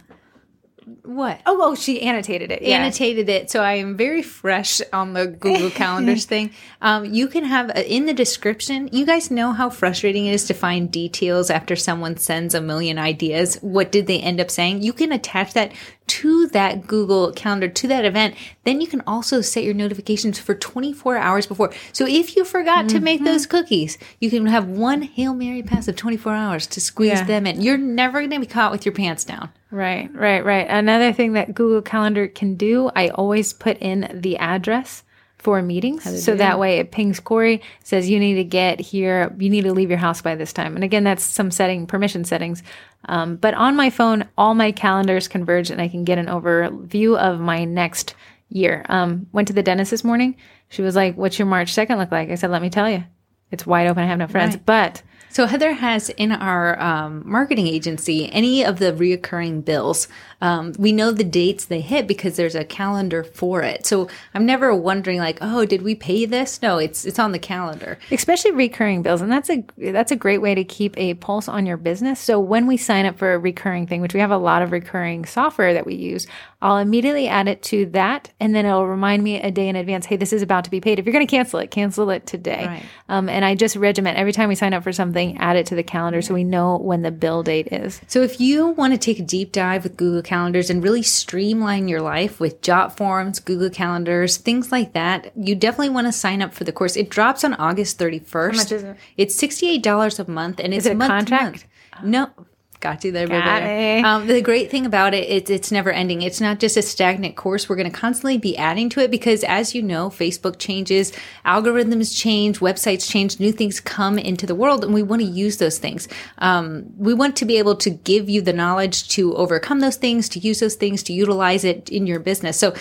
what? Oh, oh, she annotated it. Yeah. annotated it so i am very fresh on the google [LAUGHS] calendars thing um, you can have a, in the description you guys know how frustrating it is to find details after someone sends a million ideas what did they end up saying you can attach that to that google calendar to that event then you can also set your notifications for 24 hours before. So if you forgot to make mm-hmm. those cookies you can have one hail mary pass of 24 hours to squeeze Yeah. them in. You're never going to be caught with your pants down. Right, right, right. Another thing that Google Calendar can do, I always put in the address for meetings. So that way it pings Corey, says you need to get here, you need to leave your house by this time. And again, that's some setting, permission settings. Um, but on my phone, all my calendars converge and I can get an overview of my next year. Um, went to the dentist this morning. She was like, What's your March 2nd look like? I said, Let me tell you. It's wide open. I have no friends. But So Heather has in our um, marketing agency any of the reoccurring bills. Um, we know the dates they hit because there's a calendar for it. So I'm never wondering like, oh, did we pay this? No, it's it's on the calendar. especially recurring bills and that's a that's a great way to keep a pulse on your business so when we sign up for a recurring thing which we have a lot of recurring software that we use i'll immediately add it to that and then it'll remind me a day in advance hey this is about to be paid if you're going to cancel it cancel it today Right. um, and i just regiment every time we sign up for something add it to the calendar so we know when the bill date is So if you want to take a deep dive with Google Calendars and really streamline your life with Jotforms, Google Calendars, things like that, you definitely want to sign up for the course. It drops on August 31st. How much is it? It's $68 a month and it's it a month to contract? month. No. Got you there, Got baby. Um, the great thing about it, it's it's never ending. It's not just a stagnant course. We're going to constantly be adding to it because, as you know, Facebook changes, algorithms change, websites change, new things come into the world, and we want to use those things. Um, we want to be able to give you the knowledge to overcome those things, to use those things, to utilize it in your business. So.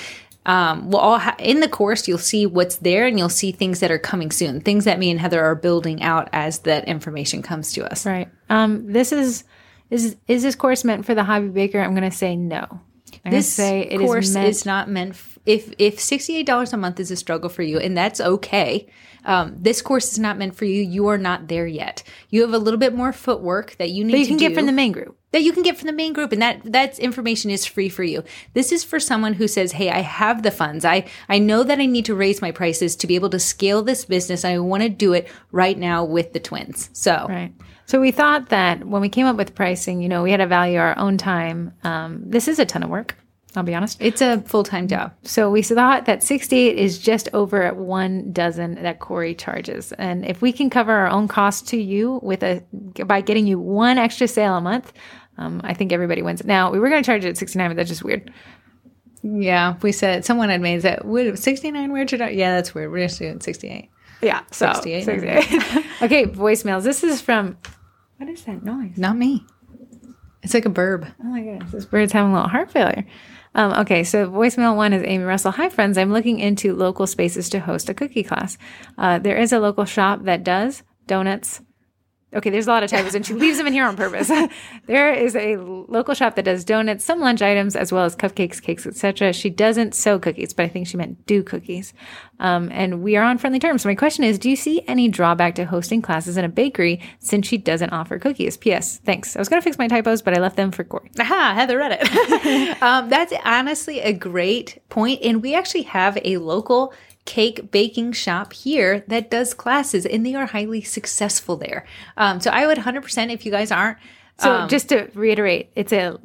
Um, we'll all ha- in the course, you'll see what's there, and you'll see things that are coming soon, things that me and Heather are building out as that information comes to us. right um, this is is is this course meant for the hobby baker? I'm going to say no. I'm this say it is course meant is not meant f- if if $68 a month is a struggle for you and that's okay um, this course is not meant for you. You are not there yet. You have a little bit more footwork that you need that you to can get from the main group. that you can get from the main group and that that information is free for you. This is for someone who says hey i have the funds. I i know that i need to raise my prices to be able to scale this business i want to do it right now with the twins. So Right. So we thought that when we came up with pricing, you know, we had to value our own time. Um, this is a ton of work. I'll be honest. it's a full-time job So we thought that 68 is just over at one dozen that Corey charges. And if we can cover our own costs to you with a by getting you one extra sale a month, um, I think everybody wins. Now we were going to charge it at 69, but that's just weird. yeah we said someone had made that would 69 weird yeah that's weird we're just doing 68 Yeah. So 68. 68. [LAUGHS] okay. Voicemails. This is from. What is that noise? not me it's like a burb Oh my goodness, this bird's having a little heart failure. Um, okay, so voicemail one is Amy Russell. Hi, friends. I'm looking into local spaces to host a cookie class. Uh, there is a local shop that does donuts. Okay, there's a lot of typos, and she leaves them in here on purpose. [LAUGHS] [LAUGHS] there is a local shop that does donuts, some lunch items, as well as cupcakes, cakes, etc. She doesn't sew cookies, but I think she meant do cookies. Um, and we are on friendly terms. So my question is, do you see any drawback to hosting classes in a bakery since she doesn't offer cookies? P.S. Thanks. I was going to fix my typos, but I left them for Corey. Aha, Heather read it. [LAUGHS] um, that's honestly a great point, and we actually have a local cake baking shop here that does classes, and they are highly successful there. Um, so I would 100% if you guys aren't So just to reiterate, it's a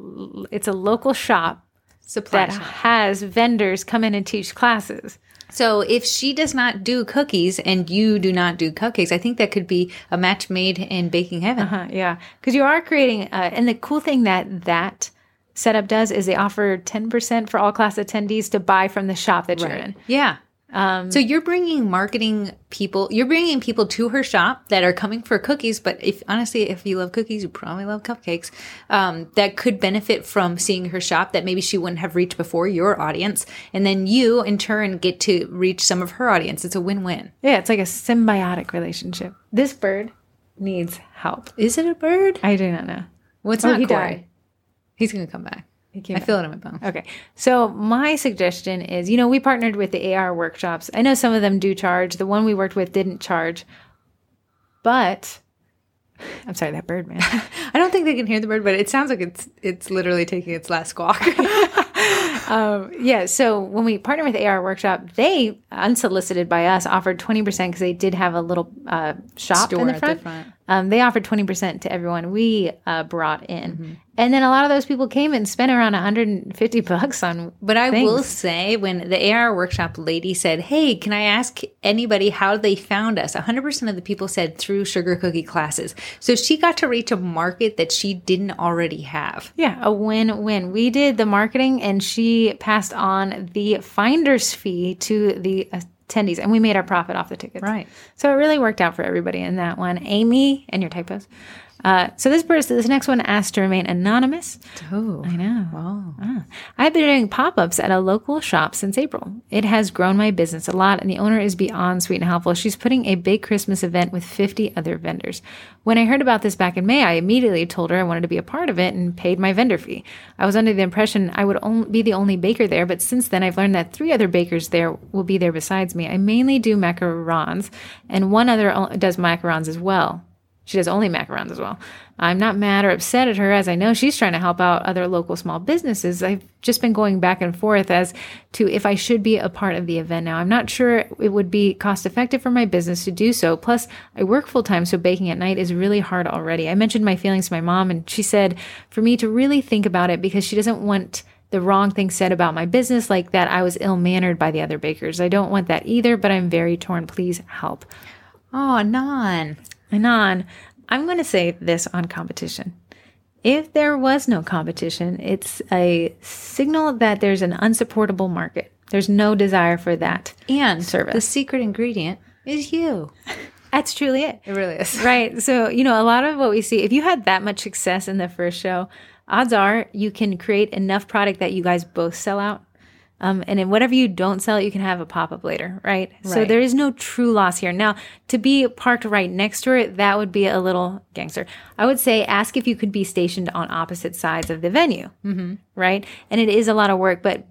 it's a local shop supply that shop. has vendors come in and teach classes. So if she does not do cookies and you do not do cupcakes, I think that could be a match made in baking heaven. Uh, yeah, because you are creating, uh, and the cool thing that that setup does is they offer ten percent for all class attendees to buy from the shop that you're in. Yeah. So you're bringing marketing people, you're bringing people to her shop that are coming for cookies. But if honestly, if you love cookies, you probably love cupcakes. Um, that could benefit from seeing her shop that maybe she wouldn't have reached before your audience, and then you in turn get to reach some of her audience. It's a win-win. Yeah, it's like a symbiotic relationship. This bird needs help. Is it a bird? I do not know. What's Oh, not he Corey? died. He's gonna come back. I feel it in my bones. Okay. So my suggestion is, you know, we partnered with the AR workshops. I know some of them do charge. The one we worked with didn't charge. But I'm sorry, that bird man. [LAUGHS] I don't think they can hear the bird, but it sounds like it's it's literally taking its last squawk. [LAUGHS] [LAUGHS] um, yeah. So when we partner with AR Workshop, they unsolicited by us offered 20% because they did have a little uh, shop Store in the at the front. Um, they offered 20% to everyone we uh, brought in. And then a lot of those people came and spent around 150 bucks on. But I things. will say, when the AR workshop lady said, Hey, can I ask anybody how they found us? 100% of the people said through sugar cookie classes. So she got to reach a market that she didn't already have. Yeah, a win win. We did the marketing and she passed on the finder's fee to the attendees and we made our profit off the tickets. Right. So it really worked out for everybody in that one. Amy and your typos. Uh, so this person, this next one asked to remain anonymous. Oh, I know. wow. Ah. I've been doing pop ups at a local shop since April. It has grown my business a lot, and the owner is beyond sweet and helpful. She's putting a big Christmas event with 50 other vendors. When I heard about this back in May, I immediately told her I wanted to be a part of it and paid my vendor fee. I was under the impression I would only be the only baker there, but since then I've learned that three other bakers there will be there besides me. I mainly do macarons, and one other does macarons as well. She does only macarons as well. I'm not mad or upset at her as I know she's trying to help out other local small businesses. I've just been going back and forth as to if I should be a part of the event now. I'm not sure it would be cost effective for my business to do so. Plus, I work full time, so baking at night is really hard already. I mentioned my feelings to my mom, and she said for me to really think about it because she doesn't want the wrong thing said about my business, like that I was ill mannered by the other bakers. I don't want that either, but I'm very torn. Please help. Oh, non. And on, I'm going to say this on competition. If there was no competition, it's a signal that there's an unsupportable market. There's no desire for that. And Service. the secret ingredient is you. [LAUGHS] That's truly it. It really is. Right. So, you know, a lot of what we see, if you had that much success in the first show, odds are you can create enough product that you guys both sell out. Um, and in whatever you don't sell, you can have a pop up later, right? So there is no true loss here. Now, to be parked right next to it, that would be a little gangster. I would say ask if you could be stationed on opposite sides of the venue, mm-hmm. right? And it is a lot of work, but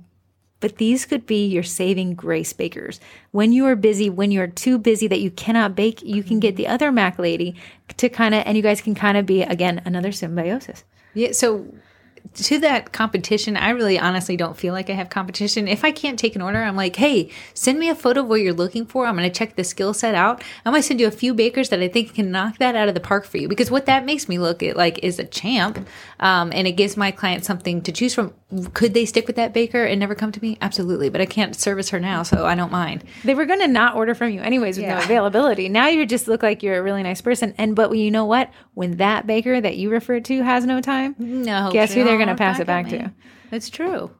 but these could be your saving grace bakers. When you are busy, when you're too busy that you cannot bake, you can get the other Mac lady to kind of, and you guys can kind of be again another symbiosis. Yeah. So to that competition, I really honestly don't feel like I have competition. If I can't take an order, I'm like, hey, send me a photo of what you're looking for. I'm going to check the skill set out. I'm going to send you a few bakers that I think can knock that out of the park for you. Because what that makes me look at like is a champ. Um, and it gives my client something to choose from. Could they stick with that baker and never come to me? Absolutely. But I can't service her now, so I don't mind. They were going to not order from you anyways with no availability. Now you just look like you're a really nice person. And but you know what? When that baker that you referred to has no time, No. Guess who they're don't gonna look pass it back to? That's true.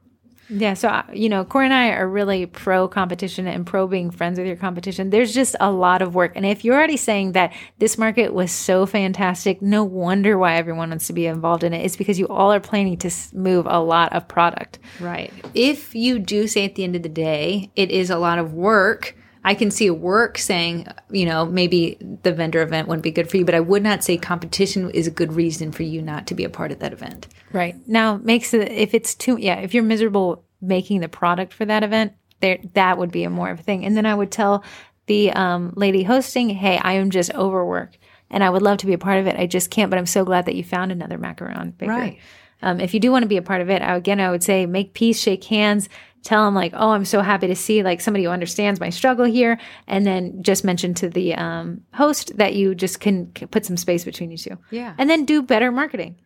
Yeah, so uh, you know, Corey and I are really pro competition and pro being friends with your competition. There's just a lot of work, and if you're already saying that this market was so fantastic, no wonder why everyone wants to be involved in it. It's because you all are planning to move a lot of product. Right. If you do say at the end of the day, it is a lot of work, I can see a work saying, you know, maybe the vendor event wouldn't be good for you, but I would not say competition is a good reason for you not to be a part of that event. Right now, makes it if it's too yeah, if you're miserable making the product for that event, there that would be a more of a thing. And then I would tell the um, lady hosting, "Hey, I am just overworked, and I would love to be a part of it. I just can't. But I'm so glad that you found another macaron baker. Right. Um, if you do want to be a part of it, I, again, I would say make peace, shake hands, tell them like, "Oh, I'm so happy to see like somebody who understands my struggle here," and then just mention to the um, host that you just can put some space between you two. Yeah. and then do better marketing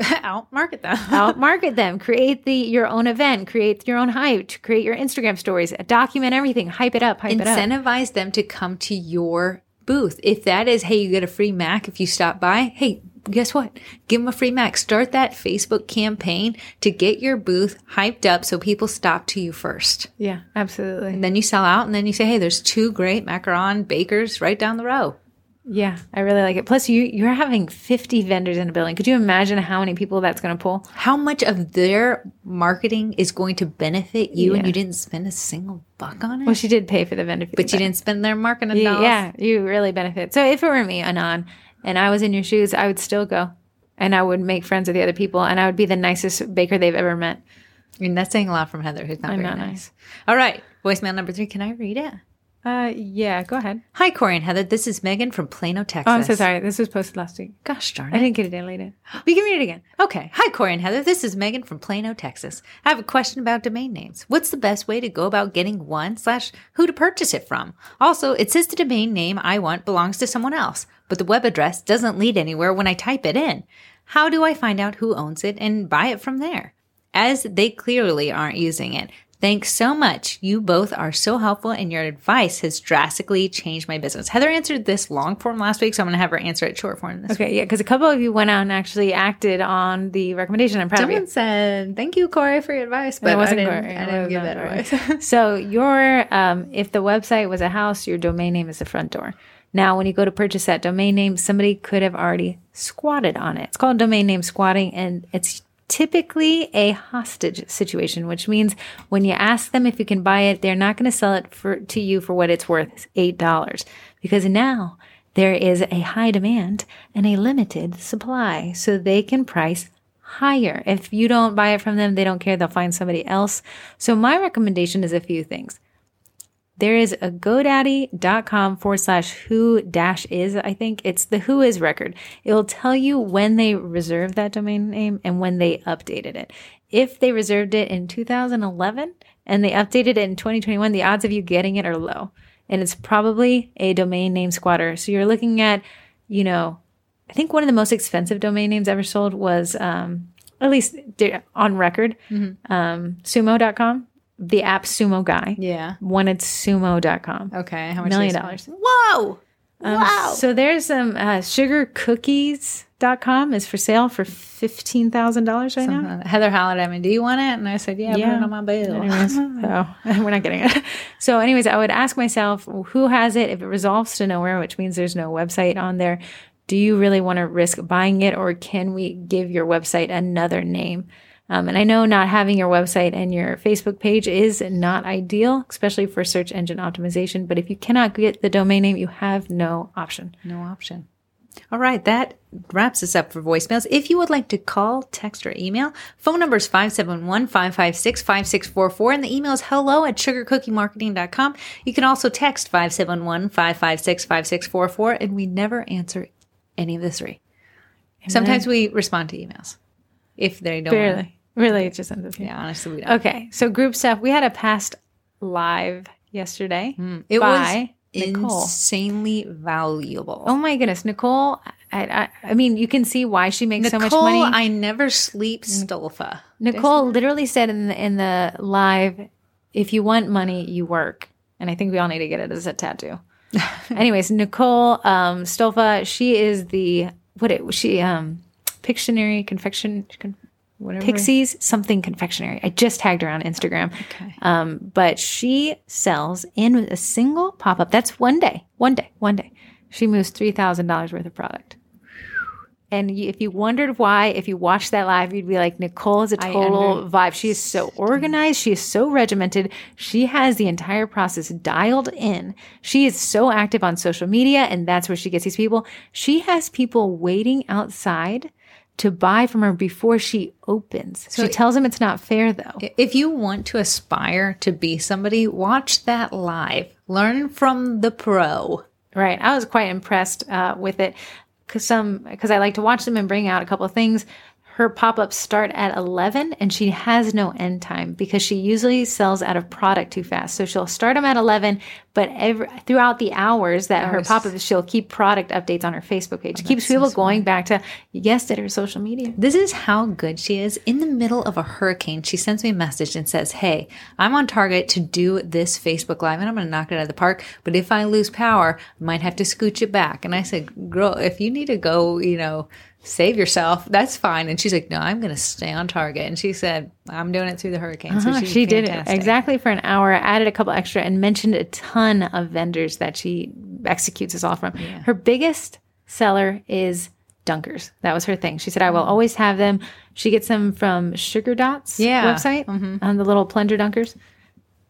[LAUGHS] Out market them. [LAUGHS] out market them create the your own event create your own hype create your instagram stories document everything hype it up hype it up Incentivize them to come to your booth. If that is, hey, you get a free Mac if you stop by, hey, guess what? Give them a free Mac. Start that Facebook campaign to get your booth hyped up so people stop to you first. yeah absolutely And then you sell out and then you say, hey, there's two great macaron bakers right down the row. yeah i really like it plus you you're having 50 vendors in a building could you imagine how many people that's going to pull How much of their marketing is going to benefit you and you didn't spend a single buck on it? well she did pay for the vendor fee, but you didn't spend their marketing yeah, dollars. yeah you really benefit so if it were me anon and i was in your shoes i would still go and i would make friends with the other people and i would be the nicest baker they've ever met I mean, that's saying a lot from Heather, who's not I'm very not nice. All right. Voicemail number three. Can I read it? Uh, yeah, go ahead. Hi, Corey and Heather. This is Megan from Plano, Texas. Oh, I'm so sorry. This was posted last week. Gosh darn it. I didn't get it deleted. But you can read it again. Okay. Hi, Corey and Heather. This is Megan from Plano, Texas. I have a question about domain names. What's the best way to go about getting one slash who to purchase it from? Also, it says the domain name I want belongs to someone else, but the web address doesn't lead anywhere when I type it in. How do I find out who owns it and buy it from there? As they clearly aren't using it. Thanks so much. You both are so helpful and your advice has drastically changed my business. Heather answered this long form last week, so I'm going to have her answer it short form this Okay, yeah, because a couple of you went out and actually acted on the recommendation. I'm proud of you. Someone said, "Thank you, Corey, for your advice," but it wasn't I didn't, Corey. I didn't give that advice. [LAUGHS] so your um, if the website was a house, your domain name is the front door. Now, when you go to purchase that domain name, somebody could have already squatted on it. It's called domain name squatting, and it's typically a hostage situation, which means when you ask them if you can buy it, they're not going to sell it for to you for what it's worth, eight dollars, because now there is a high demand and a limited supply, so they can price higher. If you don't buy it from them, they don't care. They'll find somebody else. So my recommendation is a few things. There is a GoDaddy.com forward slash who dash is, I think. It's the who is record. It will tell you when they reserved that domain name and when they updated it. If they reserved it in 2011 and they updated it in 2021, the odds of you getting it are low. And it's probably a domain name squatter. So you're looking at, you know, I think one of the most expensive domain names ever sold was, um, at least on record, um, sumo.com. The AppSumo Guy yeah. One wanted sumo.com. Okay. How much? Million dollars. Whoa. wow. So there's some uh, sugarcookies.com is for sale for $15,000 right now. Uh, Heather hollered at me, "Do you want it?" And I said, "Yeah, put it on my bill." Anyways, [LAUGHS] so [LAUGHS] we're not getting it. So, anyways, I would ask myself who has it if it resolves to nowhere, which means there's no website on there. Do you really want to risk buying it, or can we give your website another name? Um, and I know not having your website and your Facebook page is not ideal, especially for search engine optimization. But if you cannot get the domain name, you have no option. No option. All right, that wraps us up for voicemails. If you would like to call, text, or email, phone number is 571-556-5644 and the email is hello at sugarcookiemarketing.com. You can also text 571-556-5644 and we never answer any of the three. Sometimes we respond to emails if they don't. Barely. Really, it just ends up here. Yeah, honestly, we don't. Okay, so group stuff. We had a past live yesterday. It by was Nicole. insanely valuable. Oh my goodness, Nicole! I, I, I mean, you can see why she makes Nicole, so much money. I never sleep Stolfa. Nicole literally said in the, in the live, "If you want money, you work." And I think we all need to get it as a tattoo. [LAUGHS] Anyways, Nicole um, Stolfa, she is the what it she um Pictionary confection con, Whatever. Pixies something confectionery. I just tagged her on Instagram. Okay. Um, but she sells in a single pop up. That's one day, one day, one day. She moves three thousand dollars worth of product. And you, if you wondered why, if you watched that live, you'd be like, Nicole is a total vibe. She is so organized. She is so regimented. She has the entire process dialed in. She is so active on social media, and that's where she gets these people. She has people waiting outside to buy from her before she opens. she tells them it's not fair though. If you want to aspire to be somebody, watch that live. Learn from the pro. Right. I was quite impressed uh, with it because some because I like to watch them and bring out a couple of things. Her pop ups start at eleven, and she has no end time because she usually sells out of product too fast. So she'll start them at eleven, but every throughout the hours that her pop ups, she'll keep product updates on her Facebook page. Oh, keeps people going back to you guessed it, her social media. This is how good she is. In the middle of a hurricane, she sends me a message and says, Hey, I'm on target to do this Facebook Live and I'm going to knock it out of the park. But if I lose power, I might have to scooch it back. And I said, Girl, if you need to go, you know, save yourself, that's fine. And she's like, No, I'm going to stay on target. And she said, I'm doing it through the hurricane. So Uh-huh, she's she did it exactly for an hour, added a couple extra, and mentioned a ton of vendors that she executes this all from. Her biggest seller is Dunkers. That was her thing. She said, I will mm. always have them. She gets them from Sugar Dots Yeah. website on the little plunger dunkers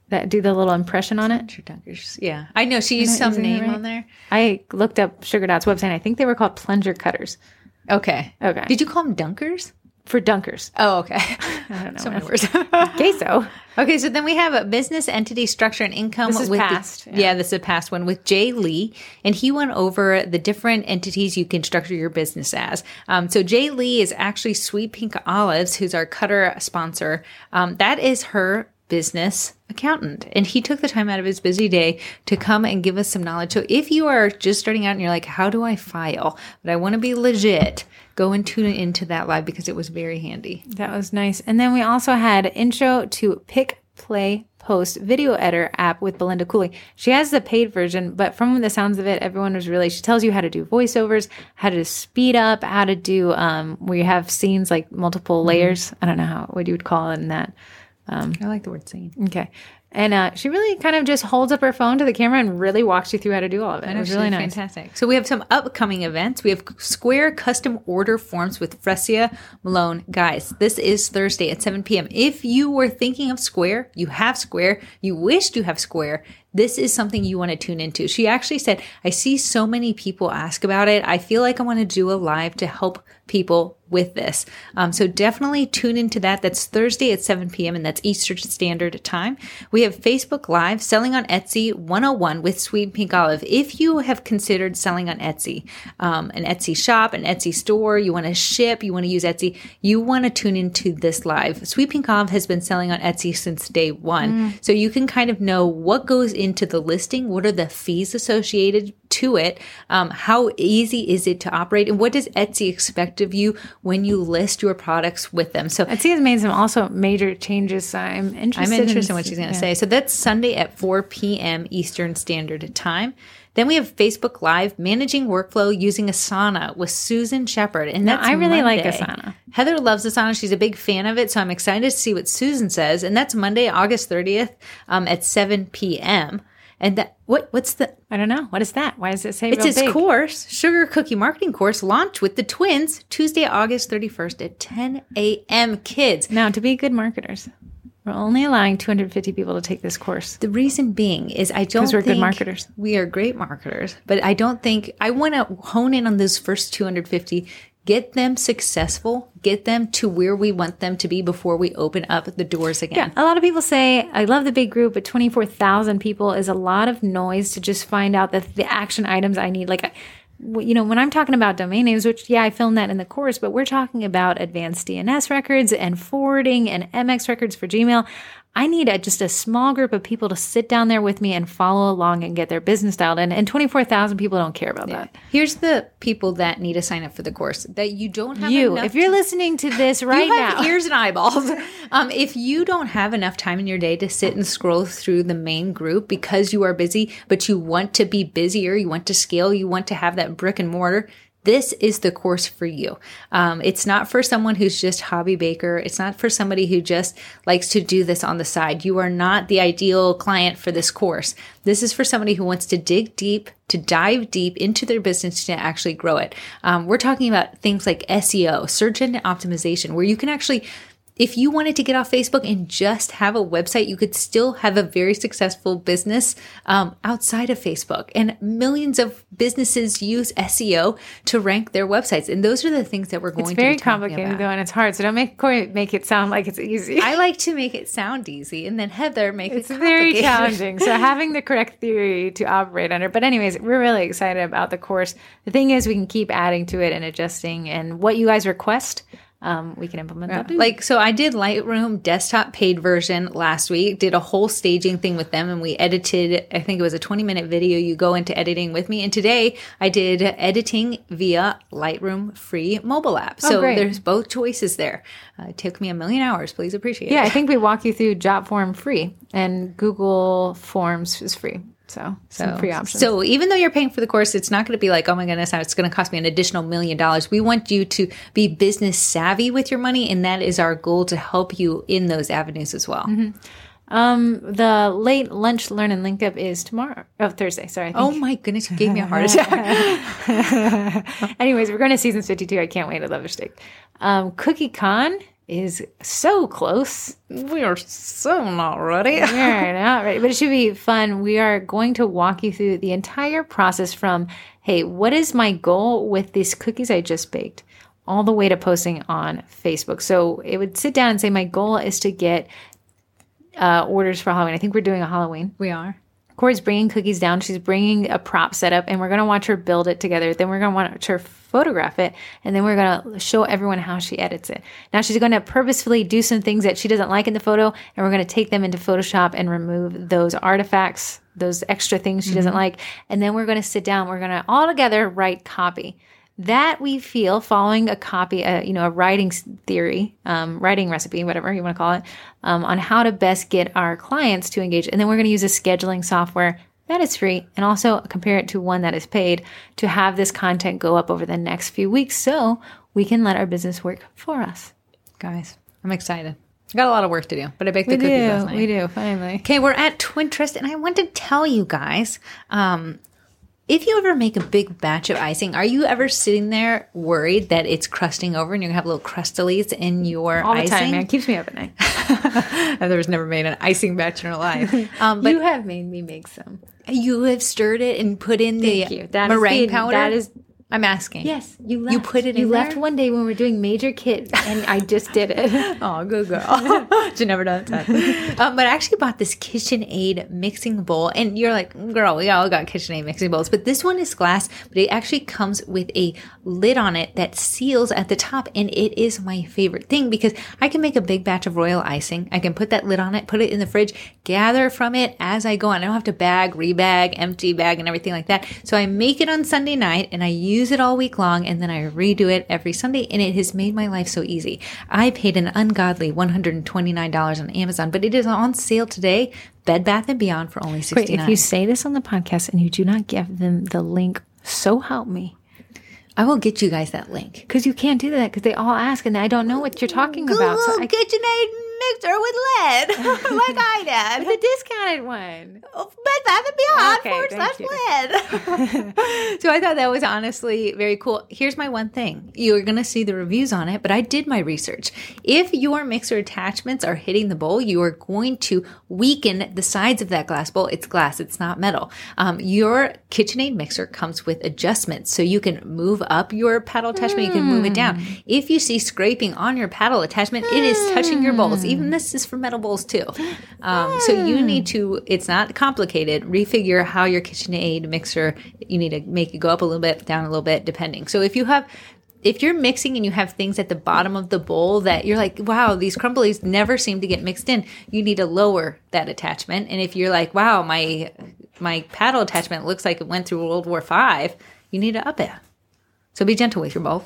that do the little impression on it. Dunkers. Yeah. I know she used some name right? on there. I looked up Sugar Dots website. I think they were called plunger cutters. Okay. Okay. Did you call them dunkers? for dunkers. Oh, okay. [LAUGHS] I don't know. so many words. Queso. [LAUGHS] Okay, so then we have a business entity structure and income. This is with the- past, yeah. yeah. this is a past one with Jay Lee, and he went over the different entities you can structure your business as. Um, so Jay Lee is actually Sweet Pink Olives, who's our cutter sponsor. Um, that is her business accountant and he took the time out of his busy day to come and give us some knowledge so if you are just starting out and you're like how do i file but i want to be legit go and tune into that live because it was very handy That was nice. And then we also had intro to Pick Play Post video editor app with Belinda Cooley. She has the paid version, but from the sounds of it, everyone was really, she tells you how to do voiceovers, how to speed up, how to do, um, where you have scenes like multiple layers. I don't know how, what you would call it in that. I like the word scene Okay. And uh, she really kind of just holds up her phone to the camera and really walks you through how to do all of it. It was really nice. Fantastic. So we have some upcoming events. We have Square custom order forms with Fresia Malone. Guys, this is Thursday at 7 p.m. If you were thinking of Square, you have Square, you wished you have Square, this is something you want to tune into. She actually said, I see so many people ask about it. I feel like I want to do a live to help people with this. Um, so definitely tune into that. That's Thursday at 7 p.m. and that's Eastern Standard Time. We have Facebook Live selling on Etsy 101 with Sweet Pink Olive. If you have considered selling on Etsy, um, an Etsy shop, an Etsy store, you want to ship, you want to use Etsy, you want to tune into this live. Sweet Pink Olive has been selling on Etsy since day one. So you can kind of know what goes into the listing, what are the fees associated to it, um, how easy is it to operate, and what does Etsy expect of you when you list your products with them. So Etsy has made some also major changes. So I'm interested. I'm interested in in what she's going to yeah. say. So that's Sunday at 4 p.m. Eastern Standard Time. Then we have Facebook Live managing workflow using Asana with Susan Shepard, and that's I really like Asana. Heather loves Asana; she's a big fan of it, so I'm excited to see what Susan says. And that's Monday, August 30th, um, at 7 p.m. And that what what's the I don't know. What is that? Why does it say it's his big? course, Sugar Cookie Marketing Course, launched with the twins Tuesday, August 31st at 10 a.m. Kids. Now, to be good marketers, we're only allowing 250 people to take this course. The reason being is I don't 'Cause we're good marketers. We are great marketers, but I don't think I want to hone in on those first 250, get them successful, get them to where we want them to be before we open up the doors again. Yeah. A lot of people say, I love the big group, but 24,000 people is a lot of noise to just find out that the action items I need. Like, you know, when I'm talking about domain names, which, yeah, I filmed that in the course, but we're talking about advanced DNS records and forwarding and MX records for Gmail. I need a, just a small group of people to sit down there with me and follow along and get their business dialed in. And 24,000 people don't care about that. Here's the people that need to sign up for the course that you don't have You, if you're listening to this [LAUGHS] right you have now, ears and eyeballs. [LAUGHS] Um, if you don't have enough time in your day to sit and scroll through the main group because you are busy, but you want to be busier, you want to scale, you want to have that brick and mortar. This is the course for you. Um, it's not for someone who's just hobby baker. It's not for somebody who just likes to do this on the side. You are not the ideal client for this course. This is for somebody who wants to dig deep, to dive deep into their business to actually grow it. Um, we're talking about things like SEO, search engine optimization, where you can actually if you wanted to get off Facebook and just have a website, you could still have a very successful business um, outside of Facebook. And millions of businesses use SEO to rank their websites. And those are the things that we're going it's to very complicated about. though, and it's hard. So don't make Corey make it sound like it's easy. I like to make it sound easy, and then Heather make It's it very challenging. So [LAUGHS] having the correct theory to operate under. But anyways, we're really excited about the course. The thing is, we can keep adding to it and adjusting. And what you guys request, um, we can implement that. Too. Like, so I did Lightroom desktop paid version last week, did a whole staging thing with them, and we edited, I think it was a 20 minute video. You go into editing with me. And today I did editing via Lightroom free mobile app. So great. there's both choices there. Uh, it took me a million hours. Please appreciate yeah, it. I think we walk you through Jotform free, and Google Forms is free. So some free options. So even though you're paying for the course, it's not going to be like, oh my goodness, it's going to cost me an additional million dollars. We want you to be business savvy with your money, and that is our goal to help you in those avenues as well. Mm-hmm. um, the late lunch learn and link up is tomorrow. Oh, Thursday. Sorry. I think. Oh my goodness, you gave me a heart attack. [LAUGHS] Anyways, we're going to season 52. I can't wait. I love your steak. Um, Cookie Con is so close. we are so not ready. We're not ready, but it should be fun. We are going to walk you through the entire process from, hey, what is my goal with these cookies I just baked? all the way to posting on Facebook. So it would sit down and say, My goal is to get uh, orders for Halloween. I think we're doing a Halloween. We are. Corey's bringing cookies down. She's bringing a prop setup, and we're going to watch her build it together. Then we're going to watch her photograph it, and then we're going to show everyone how she edits it. Now she's going to purposefully do some things that she doesn't like in the photo, and we're going to take them into Photoshop and remove those artifacts, those extra things she doesn't mm-hmm. like, and then we're going to sit down. We're going to all together write copy that we feel following a copy, a, you know, a writing theory, um, writing recipe, whatever you want to call it, um, on how to best get our clients to engage. And then we're going to use a scheduling software that is free and also compare it to one that is paid to have this content go up over the next few weeks so we can let our business work for us. Guys, I'm excited. I got a lot of work to do, but I baked We the cookies do, last night. we do, finally. Okay, we're at Twinterest, and I want to tell you guys um, if you ever make a big batch of icing, are you ever sitting there worried that it's crusting over and you're gonna have little crustalies in your All the icing? time, man. Keeps me up at night. [LAUGHS] I've never never made an icing batch in her life. [LAUGHS] Um, but you have made me make some. you have stirred it and put in the Thank you. That meringue the- powder. that is- I'm asking. Yes, you left. You put it You left there? one day when we were doing major kit, and I just did it. [LAUGHS] Oh, good girl. [LAUGHS] she never done that. [LAUGHS] um, but I actually bought this KitchenAid mixing bowl, and you're like, girl, we all got KitchenAid mixing bowls, but this one is glass, but it actually comes with a lid on it that seals at the top, and it is my favorite thing because I can make a big batch of royal icing. I can put that lid on it, put it in the fridge, gather from it as I go on. I don't have to bag, rebag, empty bag, and everything like that. So I make it on Sunday night, and I use it all week long, and then I redo it every Sunday, and it has made my life so easy. I paid an ungodly $129 on Amazon, but it is on sale today, Bed Bath & Beyond for only Wait, 69 if you say this on the podcast and you do not give them the link, so help me. I will get you guys that link. Because you can't do that because they all ask and I don't know what you're talking about. So I, KitchenAid mixer with lead, [LAUGHS] like I did. the discounted one. Bed Bath and Beyond Okay, forward slash lead. [LAUGHS] [LAUGHS] so I thought that was honestly very cool. Here's my one thing: you're gonna see the reviews on it, but I did my research. If your mixer attachments are hitting the bowl, you are going to weaken the sides of that glass bowl. It's glass; it's not metal. Um, your KitchenAid mixer comes with adjustments, so you can move up your paddle attachment. You can move it down. If you see scraping on your paddle attachment, it is touching your bowls. Even this is for metal bowls too. [GASPS] Um, so you need to. It's not complicated. Refigure how your KitchenAid mixer. You need to make it go up a little bit, down a little bit, depending. So if you have. If you're mixing and you have things at the bottom of the bowl that you're like, wow, these crumblies never seem to get mixed in, you need to lower that attachment. And if you're like, wow, my my paddle attachment looks like it went through World War Five, you need to up it. So be gentle with your bowl.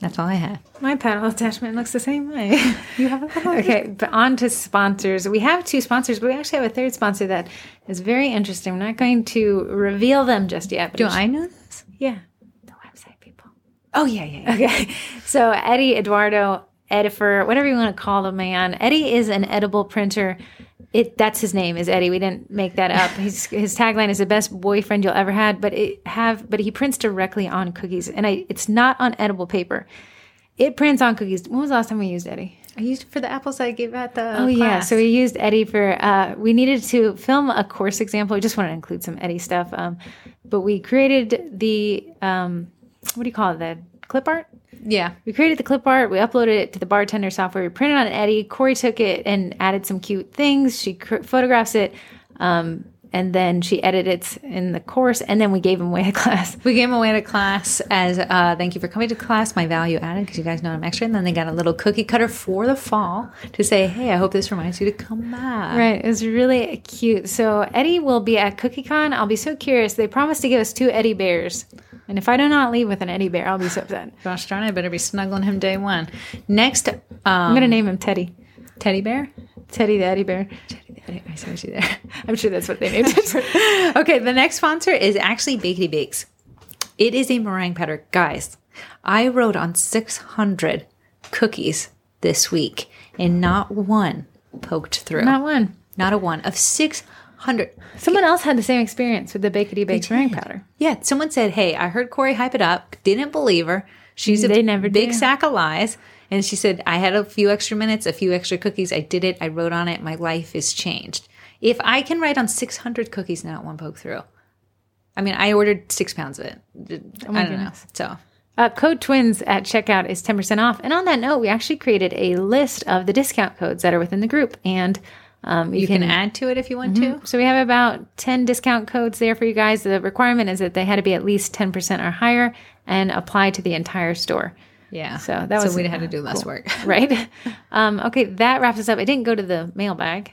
That's all I had. My paddle attachment looks the same way. you have a paddle. Okay, but on to sponsors. We have two sponsors, but we actually have a third sponsor that is very interesting. We're not going to reveal them just yet. Do I know this? Yeah. The website people. Oh yeah, yeah. yeah. Okay. So Eddie Eduardo Edifer, whatever you want to call the man. Eddie is an edible printer. It that's his name is Eddie. We didn't make that up. [LAUGHS] His his tagline is the best boyfriend you'll ever had, but it have but he prints directly on cookies and I it's not on edible paper. It prints on cookies. When was the last time we used Eddie? I used it for the apples I gave at the. Oh yeah, so we used Eddie for. Uh, we needed to film a course example. We just wanted to include some Eddie stuff, um, but we created the um, what do you call it? The clip art. yeah. We created the clip art. We uploaded it to the bartender software. We printed on Eddie. Corey took it and added some cute things. She cr- photographs it, um, and then she edited in the course. And then we gave him away at class. We gave them away to class as uh, thank you for coming to class. My value added because you guys know I'm extra. And then they got a little cookie cutter for the fall to say, hey, I hope this reminds you to come back. Right. It was really cute. So Eddie will be at CookieCon. I'll be so curious. They promised to give us two Eddie bears. And if I do not leave with an Eddie bear, I'll be so upset. Gosh darn, I better be snuggling him day one. Next, um, I'm going to name him Teddy. teddy bear. Teddy the bear. I see what you there. [LAUGHS] I'm sure that's what they named it. [LAUGHS] okay, the next sponsor is actually Bakety Bakes. It is a meringue powder. Guys, I wrote on 600 cookies this week, and not one poked through. not one. Not a one of 600. Someone else had the same experience with the Bakety Baked meringue powder. Yeah, someone said, "Hey, I heard Corey hype it up. Didn't believe her. She's a They never big do. sack of lies." And she said, "I had a few extra minutes, a few extra cookies. I did it. I wrote on it. My life is changed. If I can write on 600 cookies and not one poke through, I mean, I ordered six pounds of it. I don't Oh goodness. know. So Uh, code twins at checkout is 10% off. And on that note, we actually created a list of the discount codes that are within the group. And um, you, You can add to it if you want to. So we have about 10 discount codes there for you guys. The requirement is that they had to be at least 10% or higher and apply to the entire store. Yeah. So that was so we had to do less work. [LAUGHS] Right? um, okay, that wraps us up. I didn't go to the mailbag.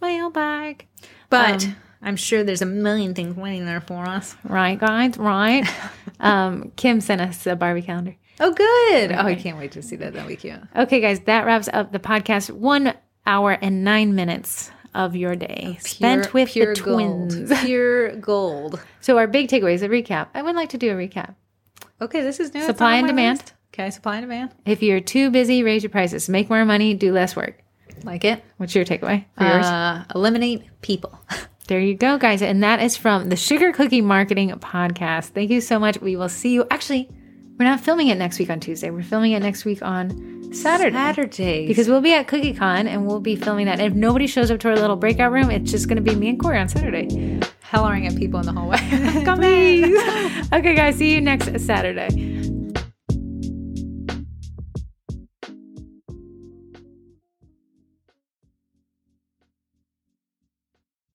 Mailbag. But Um, I'm sure there's a million things waiting there for us. Right, guys, right. [LAUGHS] um, Kim sent us a Barbie calendar. Oh, good. Oh, I can't wait to see that. That'll be cute. Okay, guys, that wraps up the podcast. One hour and nine minutes of your day spent with pure the twins. Gold. [LAUGHS] Pure gold. So, our big takeaways, a recap. I would like to do a recap. Okay, this is new. Supply and demand. list. Okay, supply and demand. If you're too busy, raise your prices. Make more money, do less work. Like it. What's your takeaway for yours? Uh, eliminate people. [LAUGHS] There you go, guys. And that is from the Sugar Cookie Marketing Podcast. Thank you so much. We will see you. Actually, we're not filming it next week on Tuesday. We're filming it next week on Saturday. Saturdays. Because we'll be at CookieCon and we'll be filming that. And if nobody shows up to our little breakout room, it's just going to be me and Corey on Saturday. hollering at people in the hallway. [LAUGHS] [LAUGHS] Come in. okay, guys. See you next Saturday.